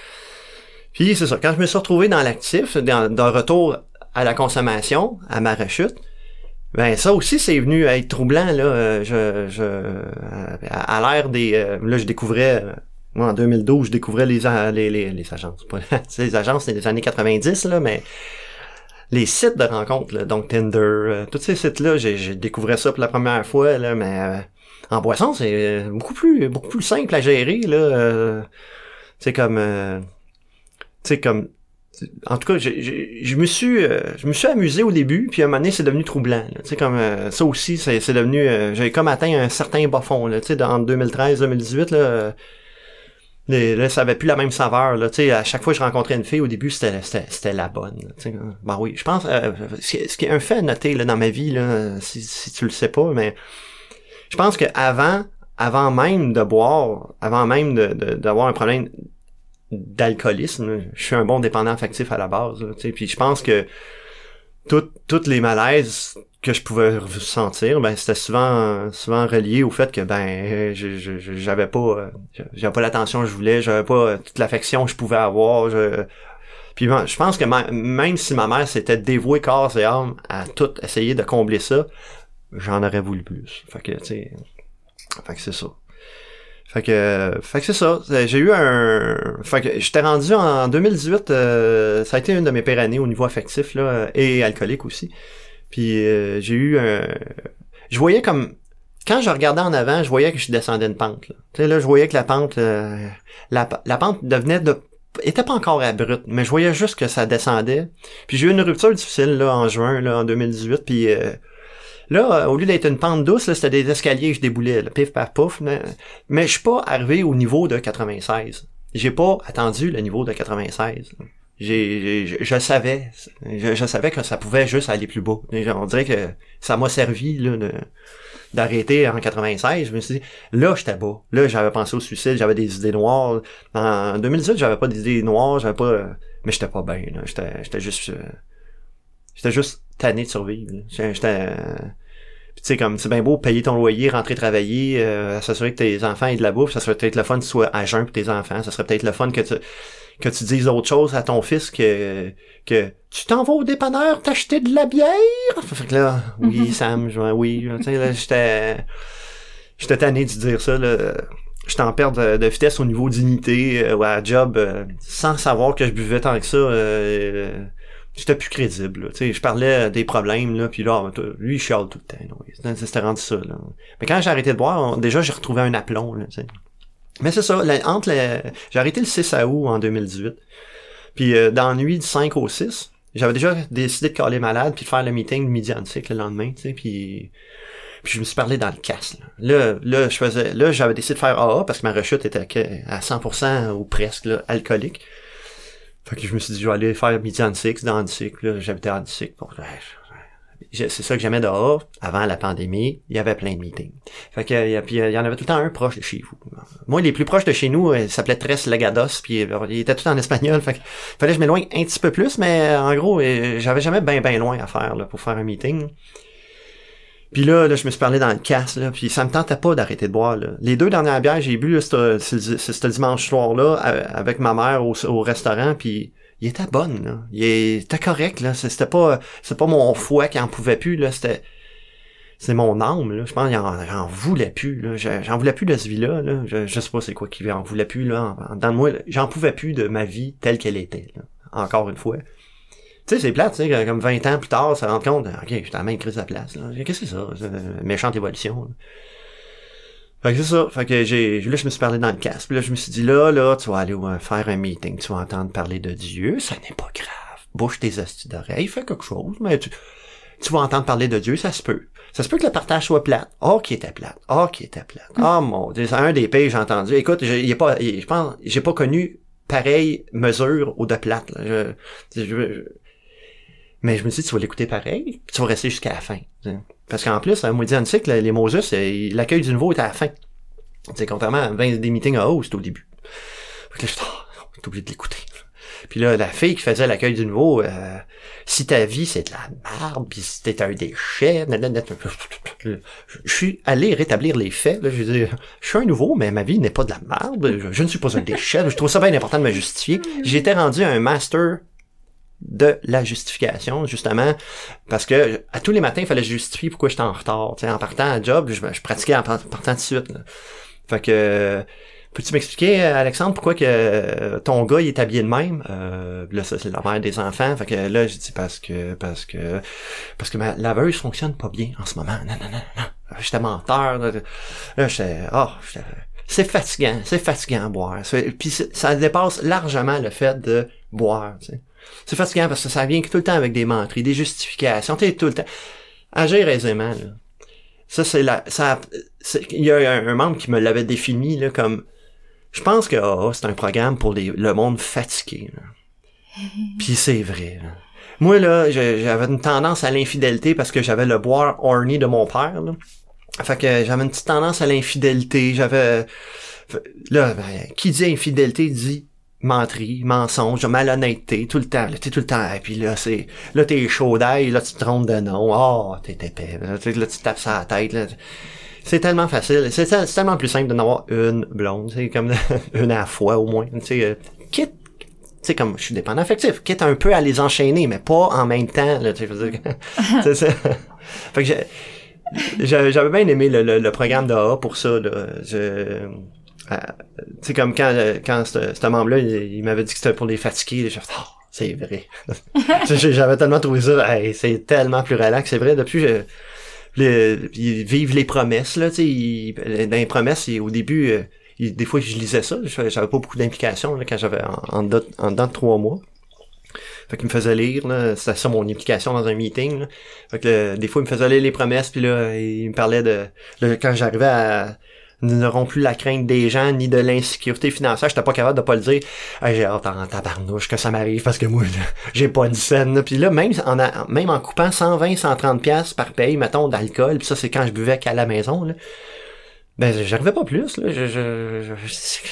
Puis c'est ça, quand je me suis retrouvé dans l'actif, le retour à la consommation, à ma rechute, ben ça aussi c'est venu être troublant là. euh, Je, je à, à l'ère des, euh, là je découvrais, euh, moi en 2012 je découvrais les les les, les agences, *laughs* les agences c'est des années 90 là, mais les sites de rencontres, là, donc Tinder, euh, tous ces sites là, j'ai, découvert ça pour la première fois là, mais euh, en boisson c'est euh, beaucoup plus beaucoup plus simple à gérer là. euh, c'est comme sais comme en tout cas, je me suis, je me suis amusé au début, puis à un moment donné, c'est devenu troublant. Tu sais, comme ça aussi, c'est c'est devenu, j'ai comme atteint un certain bas fond. Là, tu sais, en 2013-2018, là, là, ça avait plus la même saveur. Là, tu sais, à chaque fois que je rencontrais une fille, au début, c'était, la bonne. sais. Ben oui, je pense, euh, ce qui est- un fait à noter là, dans ma vie, là, si, si tu le sais pas, mais je pense que avant, avant même de boire, avant même d'avoir un problème d'alcoolisme. Je suis un bon dépendant affectif à la base. là, Puis je pense que tout- toutes les malaises que je pouvais ressentir, ben c'était souvent souvent relié au fait que ben je- j'avais pas euh, j'avais pas l'attention que je voulais, j'avais pas euh, toute l'affection que je pouvais avoir. Je... Puis ben, je pense que même si ma mère s'était dévouée corps et âme à tout essayer de combler ça, j'en aurais voulu plus. Fait que tu sais, fait que c'est ça. Fait que, fait que c'est ça. J'ai eu un, fait que j'étais rendu en 2018. euh, ça a été une de mes pires années au niveau affectif là et alcoolique aussi. Puis euh, j'ai eu un, je voyais comme quand je regardais en avant, je voyais que je descendais une pente. Là. Tu sais là, je voyais que la pente, euh, la, la pente devenait de était pas encore abrupte, mais je voyais juste que ça descendait. Puis j'ai eu une rupture difficile là en juin là en 2018. Puis euh, Là, euh, au lieu d'être une pente douce, c'était des escaliers que je déboulais, pif paf pouf. Mais, je suis pas arrivé au niveau de 96. J'ai pas attendu le niveau de 96. J'ai, j'ai- je, je savais, je, savais que ça pouvait juste aller plus bas. On dirait que ça m'a servi là, d'arrêter en 96. Je me suis dit, là, j'étais bas. Là, j'avais pensé au suicide, j'avais des idées noires. En 2018, j'avais pas d'idées noires, j'avais pas, mais j'étais pas bien. là. J'étais, j'étais juste, euh, j'étais juste tanné de survivre. J'étais, euh, puis tu sais, comme c'est bien beau payer ton loyer, rentrer travailler, euh, s'assurer que tes enfants aient de la bouffe, ça serait peut-être le fun que tu sois à jeun pour tes enfants, ça serait peut-être le fun que tu que tu dises autre chose à ton fils que que tu t'en vas au dépanneur t'acheter de la bière? Fait que là, oui *laughs* Sam, je, oui, tu sais là j'étais j'étais tanné de dire ça là. J'étais en perte de, de vitesse au niveau d'unité euh, à job euh, sans savoir que je buvais tant que ça. J'étais plus crédible. Tu je parlais des problèmes, là, puis là, lui, il chiale tout le temps. là. C'était- rendu ça. Là. Mais quand j'ai arrêté de boire, déjà, j'ai retrouvé un aplomb. Là. Mais c'est ça, entre j'ai arrêté le 6 août en 2018. Puis euh, dans la nuit du 5 au 6, j'avais déjà décidé de caler malade puis de faire le meeting de midi le lendemain, tu sais, puis... Puis je me suis parlé dans le casque. Là, là, là, je faisais, là, j'avais décidé de faire AA parce que ma rechute était à 100% ou presque là, alcoolique. Fait que je me suis dit, je vais aller faire midi en cycle dans. Là, j'habitais en cycle. Bon, c'est ça que j'aimais dehors. Avant la pandémie, il y avait plein de meetings. Fait que, puis euh, il y en avait tout le temps un proche de chez vous. Moi, les plus proches de chez nous, euh, il s'appelait Tres Legados, puis euh, il était tout en espagnol. Fait que fallait que je m'éloigne un petit peu plus, mais en gros, j'avais jamais bien ben loin à faire là, pour faire un meeting. Puis là, je me suis parlé dans le casse, là, puis ça me tentait pas d'arrêter de boire. Les deux dernières bières j'ai bu, ce dimanche soir-là, avec ma mère au, au restaurant, puis il était bonne, là. Il était correct, là. C'était pas, c'est pas mon foie qui en pouvait plus, là. C'était, c'est mon âme, là. Je pense qu'il en, j'en voulais plus, J'en voulais plus de ce vie-là, là. Je, je sais pas c'est quoi qui en voulait plus, là. En- Dans moi, là, j'en pouvais plus de ma vie telle qu'elle était. Encore une fois. Tu sais, c'est plate, tu sais, comme 20 ans plus tard, ça rend compte, ok, je suis la même crise de la place, là. Qu'est-ce que c'est ça? C'est une méchante évolution, là. Fait que c'est ça. Fait que j'ai, là, je me suis parlé dans le casque. Puis là, je me suis dit, là, là, tu vas aller faire un meeting, tu vas entendre parler de Dieu, ça n'est pas grave. Bouge tes astuces d'oreilles, fais quelque chose, mais tu, tu vas entendre parler de Dieu, ça se peut. Ça se peut que le partage soit plate. Oh, qui était plate. Oh, qui était plate. Oh, mon Dieu, c'est un des pays que j'ai entendu. Écoute, j'ai, pas, il- je pense, j'ai pas connu pareille mesure au de plate, là. Je, je- je- mais je me dit, tu vas l'écouter pareil, tu vas rester jusqu'à la fin. Parce qu'en plus, à Moody cycle, les Moses, euh, l'accueil du nouveau est à la fin. Sais, contrairement à 20 des meetings à haut, au début. Fait que là, je oh, obligé de l'écouter. Puis là, la fille qui faisait l'accueil du nouveau, euh, si ta vie c'est de la merde, puis si t'es un déchet, je suis allé rétablir les faits. Là, je dire, je suis un nouveau, mais ma vie n'est pas de la merde. Je, je ne suis pas un déchet. Je trouve ça bien important de me justifier. J'étais rendu un master de la justification, justement, parce que à tous les matins, il fallait justifier pourquoi j'étais en retard. Tu sais, en partant à job, je, je pratiquais en par- partant de suite. là. Fait que peux-tu m'expliquer, Alexandre, pourquoi que ton gars il est habillé de même? Euh, là, ça, c'est la mère des enfants. Fait que là, j'ai dit parce que parce que parce que ma laveuse fonctionne pas bien en ce moment. Non, non, non, non. J'étais menteur. Là, Là, j'étais. Oh, c'est fatigant, c'est fatigant à boire. Puis ça dépasse largement le fait de boire. C'est fatigant parce que ça vient tout le temps avec des menteries, des justifications, t'es tout le temps. Agir aisément, là. Ça, c'est la, ça, il y a un, un membre qui me l'avait défini, là, comme, je pense que AA, c'est un programme pour les- le monde fatigué, là. *laughs* Puis c'est vrai, là. Moi, là, j'avais une tendance à l'infidélité parce que j'avais le boire horny de mon père, là. Fait que j'avais une petite tendance à l'infidélité, j'avais, là, ben, qui dit infidélité dit menterie, mensonge, malhonnêteté, tout le temps, là, t'es tout le temps, et puis là, c'est, là, t'es chaud d'ail, là, tu te trompes de nom, oh, t'es épais, là, là, tu tapes ça à la tête, là. C'est tellement facile, c'est tellement plus simple de n'avoir une blonde, c'est comme *laughs* une à la fois, au moins, tu sais, euh, quitte, tu sais, comme, je suis dépendant affectif, quitte un peu à les enchaîner, mais pas en même temps, là, tu sais. *laughs* Fait que j'avais bien aimé le, le, le programme d'AA pour ça, là. Je, tu sais, comme quand, euh, quand ce membre-là, il, il m'avait dit que c'était pour les fatigués, j'ai fait, oh, c'est vrai. *laughs* J'avais tellement trouvé ça, c'est tellement plus relax, c'est vrai, depuis, je, le, ils vivent les promesses, là, tu sais, dans les promesses, au début, euh, ils- des fois, je lisais ça, j'avais pas beaucoup d'implication, là, quand j'avais, en, en, en dedans de trois mois. Fait qu'il me faisait lire, là, c'était ça mon implication dans un meeting, là. Fait que, euh, des fois, il me faisait lire les promesses, puis là, il me parlait de, quand j'arrivais à, nous n'aurons plus la crainte des gens ni de l'insécurité financière. J'étais pas capable de pas le dire. Hey, j'ai hâte en tabarnouche que ça m'arrive parce que moi, *laughs* j'ai pas de scène. Puis là, même en, même en coupant 120, 130 pièces par paye, mettons, d'alcool, puis ça, c'est quand je buvais qu'à la maison, là. Ben, j'arrivais pas plus, là. Je, je, je- je-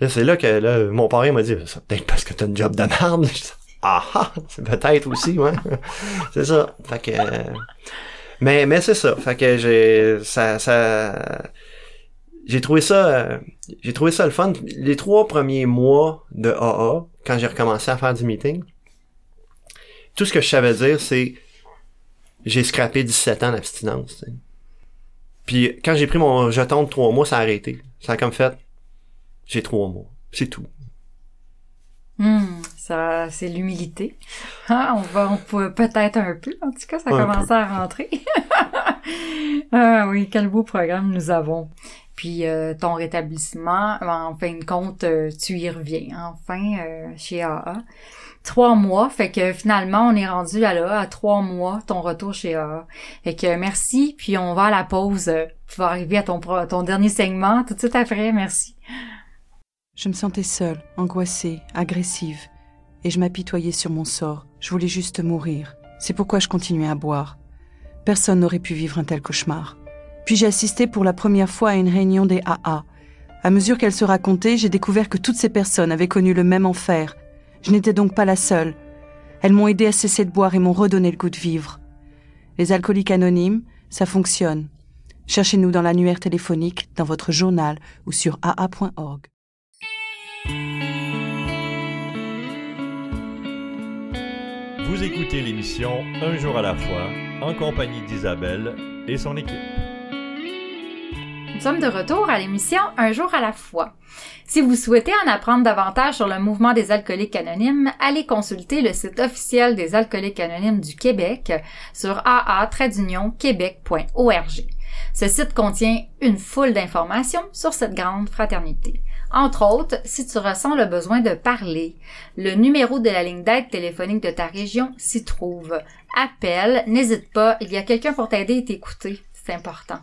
Là, c'est là que là, mon parrain m'a dit, c'est peut-être parce que t'as une job de merde. Ah ah, c'est peut-être aussi, ouais. *laughs* c'est ça. Fait que. Mais, mais c'est ça. Fait que j'ai. Ça. ça j'ai trouvé ça. euh, j'ai trouvé ça le fun. Les trois premiers mois de AA, quand j'ai recommencé à faire du meeting, tout ce que je savais dire, c'est j'ai scrappé 17 ans d'abstinence. Puis quand j'ai pris mon jeton de trois mois, ça a arrêté. Ça a comme fait j'ai trois mois. C'est tout. Hmm, ça, c'est l'humilité. *laughs* Ah, on va, on peut peut-être un peu. En tout cas, ça commence à rentrer. *laughs* ah oui, quel beau programme nous avons. Puis euh, ton rétablissement, en fin de compte, euh, tu y reviens enfin euh, chez AA. Trois mois, fait que finalement, on est rendu à là, à trois mois, ton retour chez AA. Fait que merci, puis on va à la pause. Tu vas arriver à ton, pro- ton dernier segment tout de suite après, merci. Je me sentais seule, angoissée, agressive, et je m'apitoyais sur mon sort. Je voulais juste mourir. C'est pourquoi je continuais à boire. Personne n'aurait pu vivre un tel cauchemar. Puis j'ai assisté pour la première fois à une réunion des AA. À mesure qu'elle se racontait, j'ai découvert que toutes ces personnes avaient connu le même enfer. Je n'étais donc pas la seule. Elles m'ont aidé à cesser de boire et m'ont redonné le goût de vivre. Les alcooliques anonymes, ça fonctionne. Cherchez-nous dans l'annuaire téléphonique, dans votre journal ou sur aa.org. Vous écoutez l'émission Un jour à la fois en compagnie d'Isabelle et son équipe. Nous sommes de retour à l'émission Un jour à la fois. Si vous souhaitez en apprendre davantage sur le mouvement des alcooliques anonymes, allez consulter le site officiel des alcooliques anonymes du Québec sur aa-québec.org. Ce site contient une foule d'informations sur cette grande fraternité. Entre autres, si tu ressens le besoin de parler, le numéro de la ligne d'aide téléphonique de ta région s'y trouve. Appelle, n'hésite pas, il y a quelqu'un pour t'aider et t'écouter. C'est important.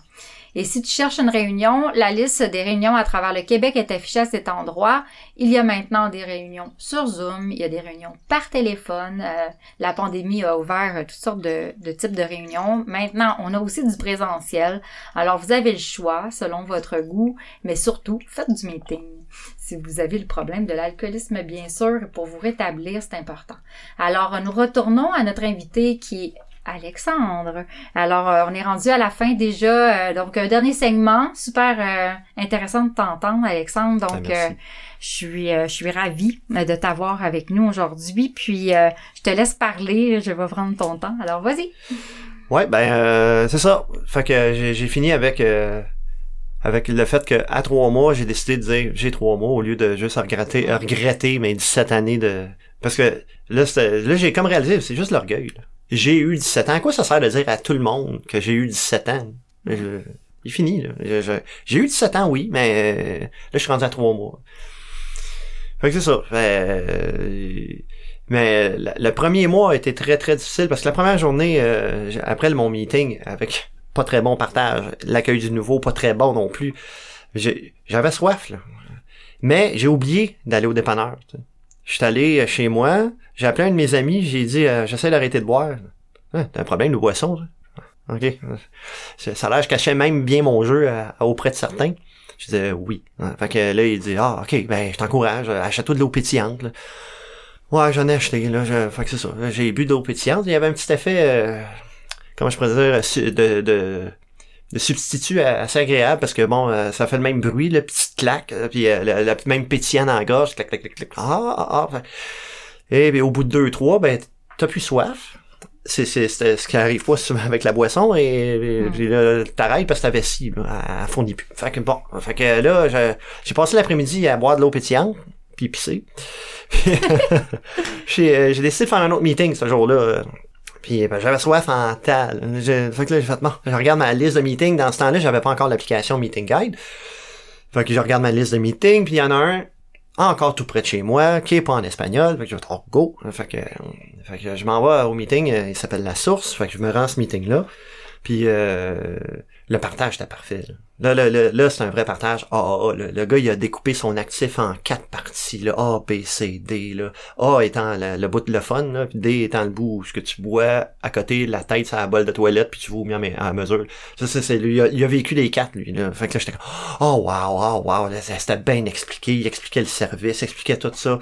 Et si tu cherches une réunion, la liste des réunions à travers le Québec est affichée à cet endroit. Il y a maintenant des réunions sur Zoom, il y a des réunions par téléphone. Euh, la pandémie a ouvert euh, toutes sortes de, de types de réunions. Maintenant, on a aussi du présentiel. Alors, vous avez le choix selon votre goût, mais surtout, faites du meeting. Si vous avez le problème de l'alcoolisme, bien sûr, pour vous rétablir, c'est important. Alors, nous retournons à notre invité qui est Alexandre. Alors, euh, on est rendu à la fin déjà. euh, donc, un dernier segment. Super euh, intéressant de t'entendre, Alexandre. Donc, Ah, merci. euh, je suis, euh, je suis ravie de t'avoir avec nous aujourd'hui. Puis, euh, je te laisse parler. Je vais prendre ton temps. Alors, vas-y. Ouais, ben euh, c'est ça. Fait que j'ai fini avec euh, avec le fait que à trois mois, j'ai décidé de dire j'ai trois mois au lieu de juste regretter regretter mes 17 années de parce que là là j'ai comme réalisé c'est juste l'orgueil. là. J'ai eu 17 ans. À quoi ça sert de dire à tout le monde que j'ai eu 17 ans? Il fini là. J'ai eu 17 ans oui, mais euh, là je suis rendu à trois mois. Fait que c'est ça. Euh, Mais le, premier mois a été très, très difficile parce que la première journée, euh, après mon meeting, avec pas très bon partage, l'accueil du nouveau, pas très bon non plus, j'avais soif, là. Mais j'ai oublié d'aller au dépanneur. Je suis allé euh, chez moi, j'ai appelé un de mes amis, j'ai dit euh, j'essaie d'arrêter de boire. Hein, T'as un problème de boisson, ça? OK. Ça a l'air, je cachais même bien mon jeu à- auprès de certains. Je disais oui. Hein, Fait que là, il dit Ah, ok, ben je t'encourage, achète-toi de l'eau pétillante. là. Ouais, j'en ai acheté, là. Fait que c'est ça. J'ai bu de l'eau pétillante. Il y avait un petit effet euh, comment je pourrais dire de, de, de substitut a- assez agréable parce que bon, euh, ça fait le même bruit, le petit claque, euh, puis euh, le, le même pétillant dans la gorge, clac, clac, clac, clac. Ah, ah, ah. Et bien, au bout de deux, trois, ben, t'as plus soif. C'est, c'est, c'est ce qui arrive pas souvent avec la boisson et, et Mm. puis là, t'arrêtes parce que ta vessie, elle, fournit plus. Fait que bon, fait que là, j'ai, j'ai passé l'après-midi à boire de l'eau pétillante, puis pisser. *laughs* Puis, *laughs* j'ai, euh, j'ai décidé de faire un autre meeting ce jour-là. Puis ben, j'avais soif en tal. Fait que là, j'ai fait, bon, je regarde ma liste de meetings. Dans ce temps-là, j'avais pas encore l'application Meeting Guide. Fait que je regarde ma liste de meetings, puis il y en a un encore tout près de chez moi, qui est pas en espagnol. Fait que je vais oh, go. Fait que, fait que je m'en vais au meeting, euh, il s'appelle La Source. Fait que je me rends à ce meeting-là. Puis euh, le partage était parfait. Là, là, là, là, c'est un vrai partage. Ah, ah, ah, le, le gars, il a découpé son actif en quatre parties. Là. A, B, C, D. Là. A étant le, bout de le fun, là, puis D étant le bout ce que tu bois à côté, la tête, c'est la bol de toilette, puis tu vomis à, mes- à mesure. Ça, c'est lui. Il a, il a vécu les quatre, lui. Là. Fait que là, j'étais comme, oh, wow, wow, wow. C'était bien expliqué. Il expliquait le service, il expliquait tout ça.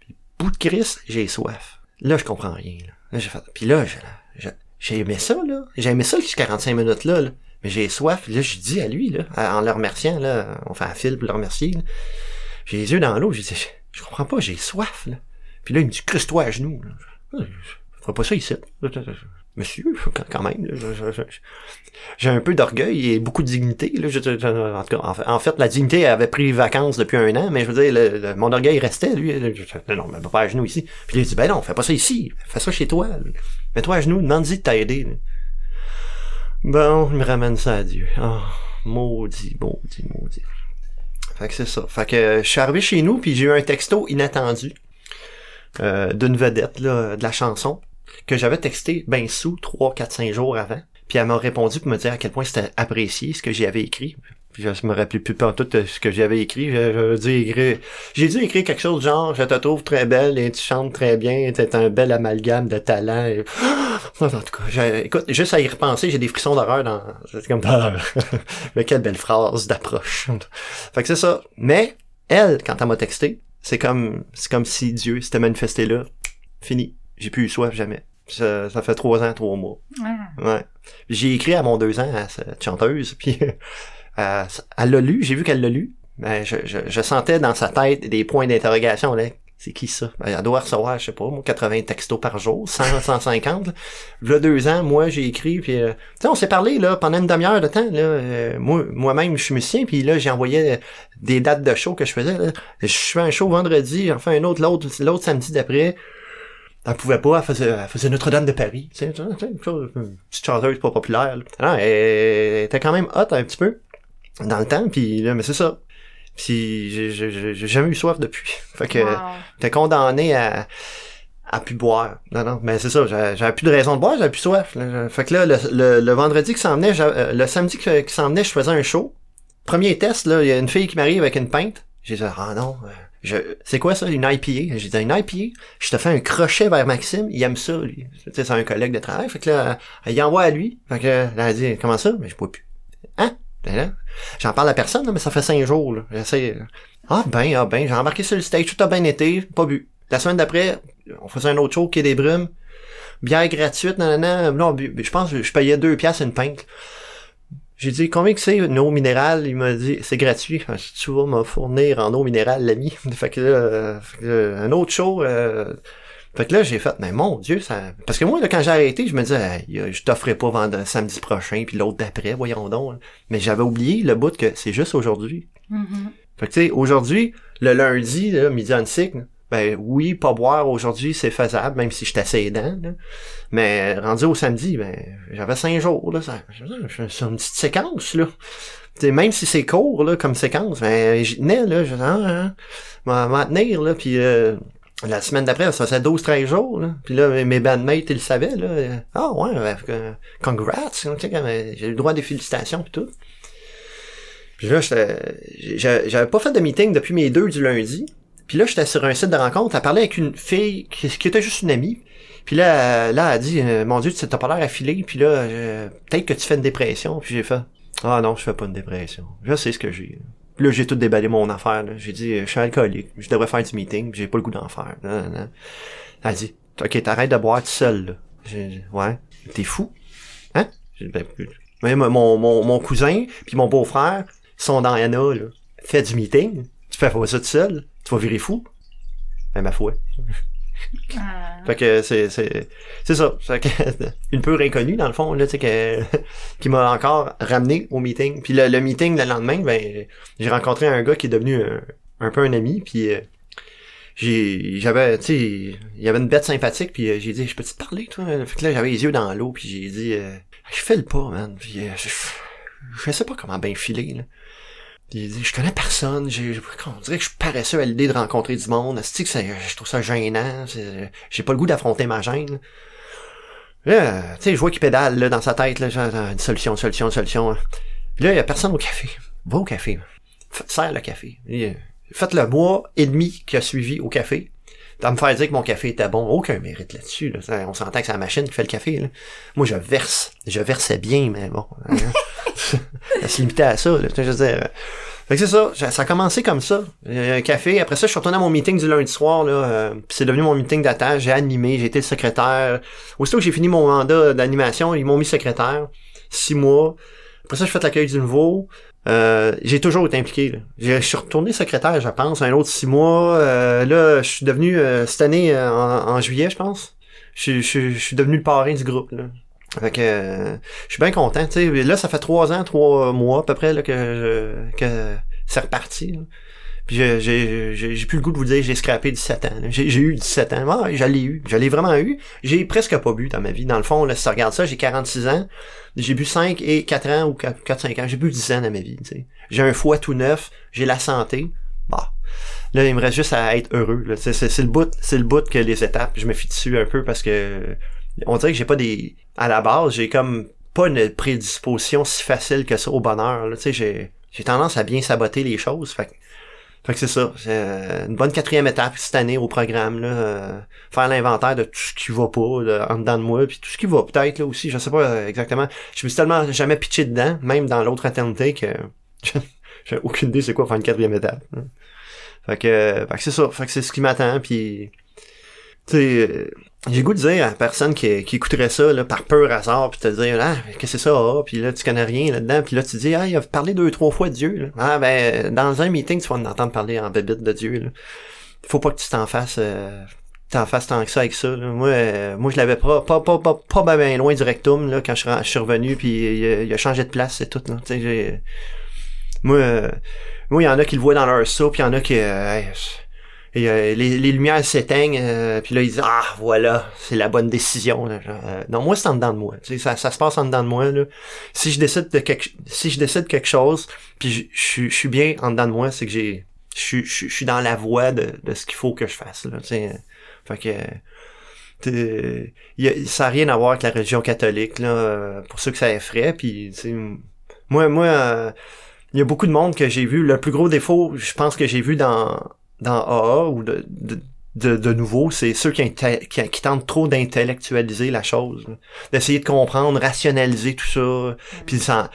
Puis, bout de Christ, j'ai soif. Là, je comprends rien. Là, là j'ai fait... Puis là, je- je- j'ai aimé ça, là. J'ai aimé ça, ces 45 minutes-là, là. Mais j'ai soif. Là, je dis à lui, là, en le remerciant, là, on fait un fil pour le remercier. J'ai les yeux dans l'eau, j'ai dit, je, comprends pas, j'ai soif, là. Puis là, il me dit, crisse-toi à genoux, là. Je, ferai pas ça ici. Monsieur, quand, même, j'ai un peu d'orgueil et beaucoup de dignité, là. En tout cas, en fait, la dignité avait pris vacances depuis un an, mais je veux dire, le- mon orgueil restait, lui. je- non, mais pas à genoux ici. Puis il dit, ben non, fais pas ça ici. Fais ça chez toi. Mets-toi à genoux, demande-y de t'aider. Bon, il me ramène ça à Dieu. Oh, maudit, maudit, maudit. Fait que c'est ça. Fait que je suis arrivé chez nous, puis j'ai eu un texto inattendu euh, d'une vedette là, de la chanson que j'avais texté ben sous 3, 4, 5 jours avant. Puis elle m'a répondu pour me dire à quel point c'était apprécié ce que j'y avais écrit. Puis je me rappelais plus pas tout de ce que j'avais écrit. J'avais dû écrire, j'ai dû écrire quelque chose genre, je te trouve très belle et tu chantes très bien, t'es un bel amalgame de talent. Et- *gasps* En tout cas, écoute, juste à y repenser, j'ai des frissons d'horreur dans, c'est comme, *laughs* mais quelle belle phrase d'approche. Fait que c'est ça. Mais, elle, quand elle m'a texté, c'est comme, c'est comme si Dieu s'était manifesté là. Fini. J'ai plus eu soif jamais. Ça, ça fait trois ans, trois mois. Ah. Ouais. J'ai écrit à mon deux ans à cette chanteuse, puis euh, elle l'a lu, j'ai vu qu'elle l'a lu. Ben, je, je, je sentais dans sa tête des points d'interrogation. Là. C'est qui ça? Ben, elle doit recevoir, je sais pas, moi, 80 textos par jour, 100, 150. Là, deux ans, moi, j'ai écrit, puis euh, tu sais, on s'est parlé là pendant une demi-heure de temps. Là, Euh, moi, moi-même, je suis musicien, puis là, j'envoyais des dates de show que je faisais. Là. Je fais un show vendredi, j'en fais un autre l'autre, l'autre samedi d'après. Elle pouvait pas, elle faisait, faisait Notre-Dame de Paris. Tu sais, une petite chanteuse pas populaire. là. Non, elle était quand même hot un petit peu dans le temps, puis là, mais c'est ça. Puis j'ai- jamais eu soif depuis. *laughs* Fait que Wow. t'es condamné à à plus boire. Non, non, mais c'est ça, j'avais plus de raison de boire, j'avais plus soif. là. Fait que là, le, le, le vendredi qui s'en venait, euh, le samedi qui, qui s'en venait, je faisais un show. Premier test, là, il y a une fille qui m'arrive avec une pinte. J'ai dit, ah non, euh, je, c'est quoi ça, une IPA? J'ai dit, une IPA? Je te fais un crochet vers Maxime, il aime ça, lui. Tu sais, c'est un collègue de travail. Fait que là, y envoie à lui. Fait que là, elle a dit, comment ça? Mais je bois plus. Hein? Ben j'en parle à personne, mais ça fait cinq jours. J'essaie. Ah ben, ah ben, j'ai embarqué sur le stage, tout a bien été, pas bu. La semaine d'après, on faisait un autre show qui est des brumes. Bière gratuite, nanana. Non, je pense que je payais deux piastres une pinte. J'ai dit, combien que c'est une eau minérale? Il m'a dit, c'est gratuit. Ah, tu vas me fournir en eau minérale, l'ami. *laughs* Fait que là, euh, un autre show, euh, fait que là, j'ai fait, mais mon Dieu, ça... Parce que moi, là, quand j'ai arrêté, je me disais, Hey, je t'offrais pas vendre samedi prochain, puis l'autre d'après, voyons donc. Mais j'avais oublié le bout que c'est juste aujourd'hui. Mhm. Fait que tu sais, aujourd'hui, le lundi, là, midi on cycle, ben oui, pas boire aujourd'hui, c'est faisable, même si je assez aidant, là. Mais rendu au samedi, ben j'avais cinq jours, là. Ça, c'est une petite séquence, là. Tu sais, même si c'est court, là, comme séquence, ben j'y tenais, là, je disais, ah, hein, m'en m'en tenir, là, puis euh, la semaine d'après, ça faisait 12-13 jours, là. Puis là, mes bandmates, ils le savaient, là. Ah ouais, euh, congrats, j'ai eu le droit des félicitations puis tout. Puis là, j'avais pas fait de meeting depuis mes deux du lundi. Puis là, j'étais sur un site de rencontre à parler avec une fille qui, était juste une amie. Puis là, là, elle a dit, euh, mon Dieu, tu t'as pas l'air affilé. Puis là, euh, peut-être que tu fais une dépression. Puis j'ai fait, ah non, je fais pas une dépression. Je sais ce que j'ai. Là, j'ai tout déballé mon affaire. là. J'ai dit, euh, je suis alcoolique. Je devrais faire du meeting. J'ai pas le goût d'en faire. Elle a dit, ok, t'arrêtes de boire tout seul. Là. J'ai dit, ouais, t'es fou. Hein? J'ai dit, ben, ouais, mon, mon, mon cousin puis mon beau-frère sont dans Anna, là. Fais du meeting. Tu fais pas ça tout seul. Tu vas virer fou. Ben, ma foi. Ah. Fait que c'est c'est ça. Fait que, *laughs* une pure inconnue dans le fond là, tu sais que *laughs* qui m'a encore ramené au meeting. Puis le, le meeting le lendemain, ben j'ai rencontré un gars qui est devenu un, un peu un ami. Puis euh, j'ai j'avais tu sais il y avait une bête sympathique. Puis euh, j'ai dit je peux te parler toi? Fait que là j'avais les yeux dans l'eau. Puis j'ai dit euh, je fais le pas man. Puis je, je sais pas comment bien filer là. Il dit, je connais personne, j'ai, on dirait que je suis paresseux à l'idée de rencontrer du monde. C'est que ça- je trouve ça gênant. J'ai pas le goût d'affronter ma gêne. Là, tu sais, je vois qu'il pédale là, dans sa tête, là, genre, une solution, une solution, une solution. hein. Puis là, il y a personne au café. Va au café. F- Serre le café. Et, Faites le mois et demi qui a suivi au café. À me faire dire que mon café était bon, aucun mérite là-dessus. Là. On s'entend que c'est la machine qui fait le café. Là. Moi, je verse. Je versais bien, mais bon. hein. *laughs* *laughs* ça se limitait à ça. Là. Je veux dire, fait que c'est ça, ça a commencé comme ça. Un café. Après ça, je suis retourné à mon meeting du lundi soir. Là, euh, puis c'est devenu mon meeting d'attache. J'ai animé, j'ai été secrétaire. Aussitôt que j'ai fini mon mandat d'animation, ils m'ont mis secrétaire. Six mois. Après ça, je fait l'accueil du nouveau. Euh, j'ai toujours été impliqué. Je suis retourné secrétaire, je pense, un autre six mois. Euh, là, je suis devenu euh, cette année euh, en, en juillet, je pense. Je, je, je suis devenu le parrain du groupe. Là. Fait que je suis bien content. tu sais. Là, ça fait trois ans, trois mois à peu près là, que, je- que c'est reparti. là. Puis j'ai- plus le goût de vous dire j'ai scrappé 17 ans. J'ai eu 17 ans. Ah, je l'ai eu. Je l'ai vraiment eu. J'ai presque pas bu dans ma vie. Dans le fond, là, si tu regardes ça, j'ai 46 ans. J'ai bu 5 et 4 ans ou 4-5 ans. J'ai bu 10 ans dans ma vie. J'ai un foie tout neuf. J'ai la santé. Bah. Là, il me reste juste à être heureux. c'est le bout, c'est le bout que les étapes. Je me fie dessus un peu parce que on dirait que j'ai pas des. À la base, j'ai comme pas une prédisposition si facile que ça au bonheur. Là. Tu sais, j'ai j'ai tendance à bien saboter les choses. Fait que fait que c'est ça. C'est euh, une bonne quatrième étape cette année au programme. Là, euh, faire l'inventaire de tout ce qui va pas en dedans de moi, puis tout ce qui va peut-être là aussi. Je sais pas euh, exactement. Je me suis tellement jamais pitché dedans, même dans l'autre éternité, que *laughs* j'ai aucune idée c'est quoi faire une quatrième étape. Fait que, fait que c'est ça. Fait que c'est ce qui m'attend. Puis, tu sais, j'ai goût de dire à personne qui, écouterait ça là, par pur hasard, puis te dire ah qu'est-ce que c'est ça, ah? puis là tu connais rien là-dedans, puis là tu dis ah il a parlé deux trois fois de Dieu. Là. Ah ben dans un meeting tu vas en entendre parler en bébite de Dieu. Là. Faut pas que tu t'en fasses. Euh, t'en fasses tant que ça avec ça. là. Moi, euh, moi je l'avais pas pas pas pas, pas ben, loin du rectum là quand je, suis revenu puis il, a- changé de place c'est tout là. Moi euh, moi il y en a qui le voient dans leur soupe, il y en a qui euh, et, euh, les, les lumières s'éteignent, euh, puis là ils disent ah voilà c'est la bonne décision. euh, non moi c'est en dedans de moi, tu sais, ça, ça se passe en dedans de moi là. Si je décide de quelque, si je décide quelque chose, puis je, je, suis- bien en dedans de moi, c'est que j'ai, je, suis- je, je suis dans la voie de, de ce qu'il faut que je fasse là. tu sais. Fait que y a- ça n'a rien à voir avec la religion catholique là, euh, pour ceux que ça effraie, puis tu sais, moi moi euh, il y a beaucoup de monde que j'ai vu. Le plus gros défaut, je pense que j'ai vu dans dans AA ou de, de, de, de nouveau, c'est ceux qui, qui, qui tentent trop d'intellectualiser la chose, d'essayer de comprendre, rationaliser tout ça, puis ça,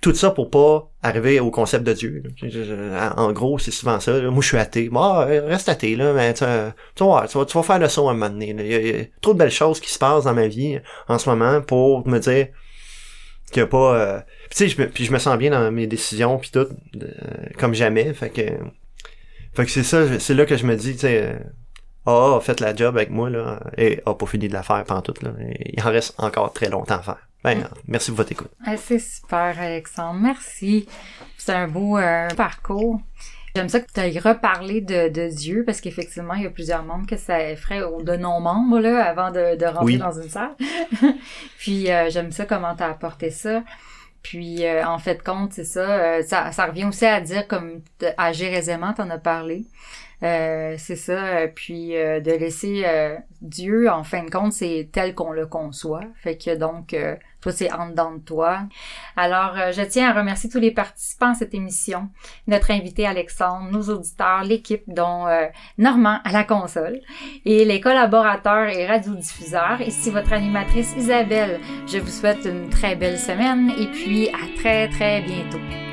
tout ça pour pas arriver au concept de Dieu. là. En gros, c'est souvent ça. là. Moi, je suis athée. Bah, reste athée, là, mais tu, tu vas tu vas, tu vas faire le saut à un moment donné. Il y, a, il y a trop de belles choses qui se passent dans ma vie en ce moment pour me dire qu'il y a pas... euh, puis tu sais, je me, puis je me sens bien dans mes décisions puis tout, euh, comme jamais. Fait que, fait que c'est ça, c'est là que je me dis, tu sais, euh, AA a fait la job avec moi là et a pas fini de la faire pantoute là. Et il en reste encore très longtemps à faire. Ben, merci pour votre écoute. Ah, c'est super, Alexandre. Merci. C'est un beau euh, parcours. J'aime ça que tu aies reparlé de, de Dieu parce qu'effectivement, il y a plusieurs membres que ça effraie ou de non-membres là, avant de, de rentrer Oui. dans une salle. *laughs* Puis euh, j'aime ça comment tu as apporté ça. Puis euh, en fait compte, c'est ça, euh, ça. Ça revient aussi à dire comme agir aisément, t'en as parlé. Euh, c'est ça. euh, Puis euh, de laisser euh, Dieu, en fin de compte, c'est tel qu'on le conçoit. Fait que donc, c'est en dedans de toi. Alors, euh, je tiens à remercier tous les participants à cette émission, notre invité Alexandre, nos auditeurs, l'équipe, dont euh, Normand à la console, et les collaborateurs et radiodiffuseurs. Ici votre animatrice Isabelle. Je vous souhaite une très belle semaine et puis à très très bientôt.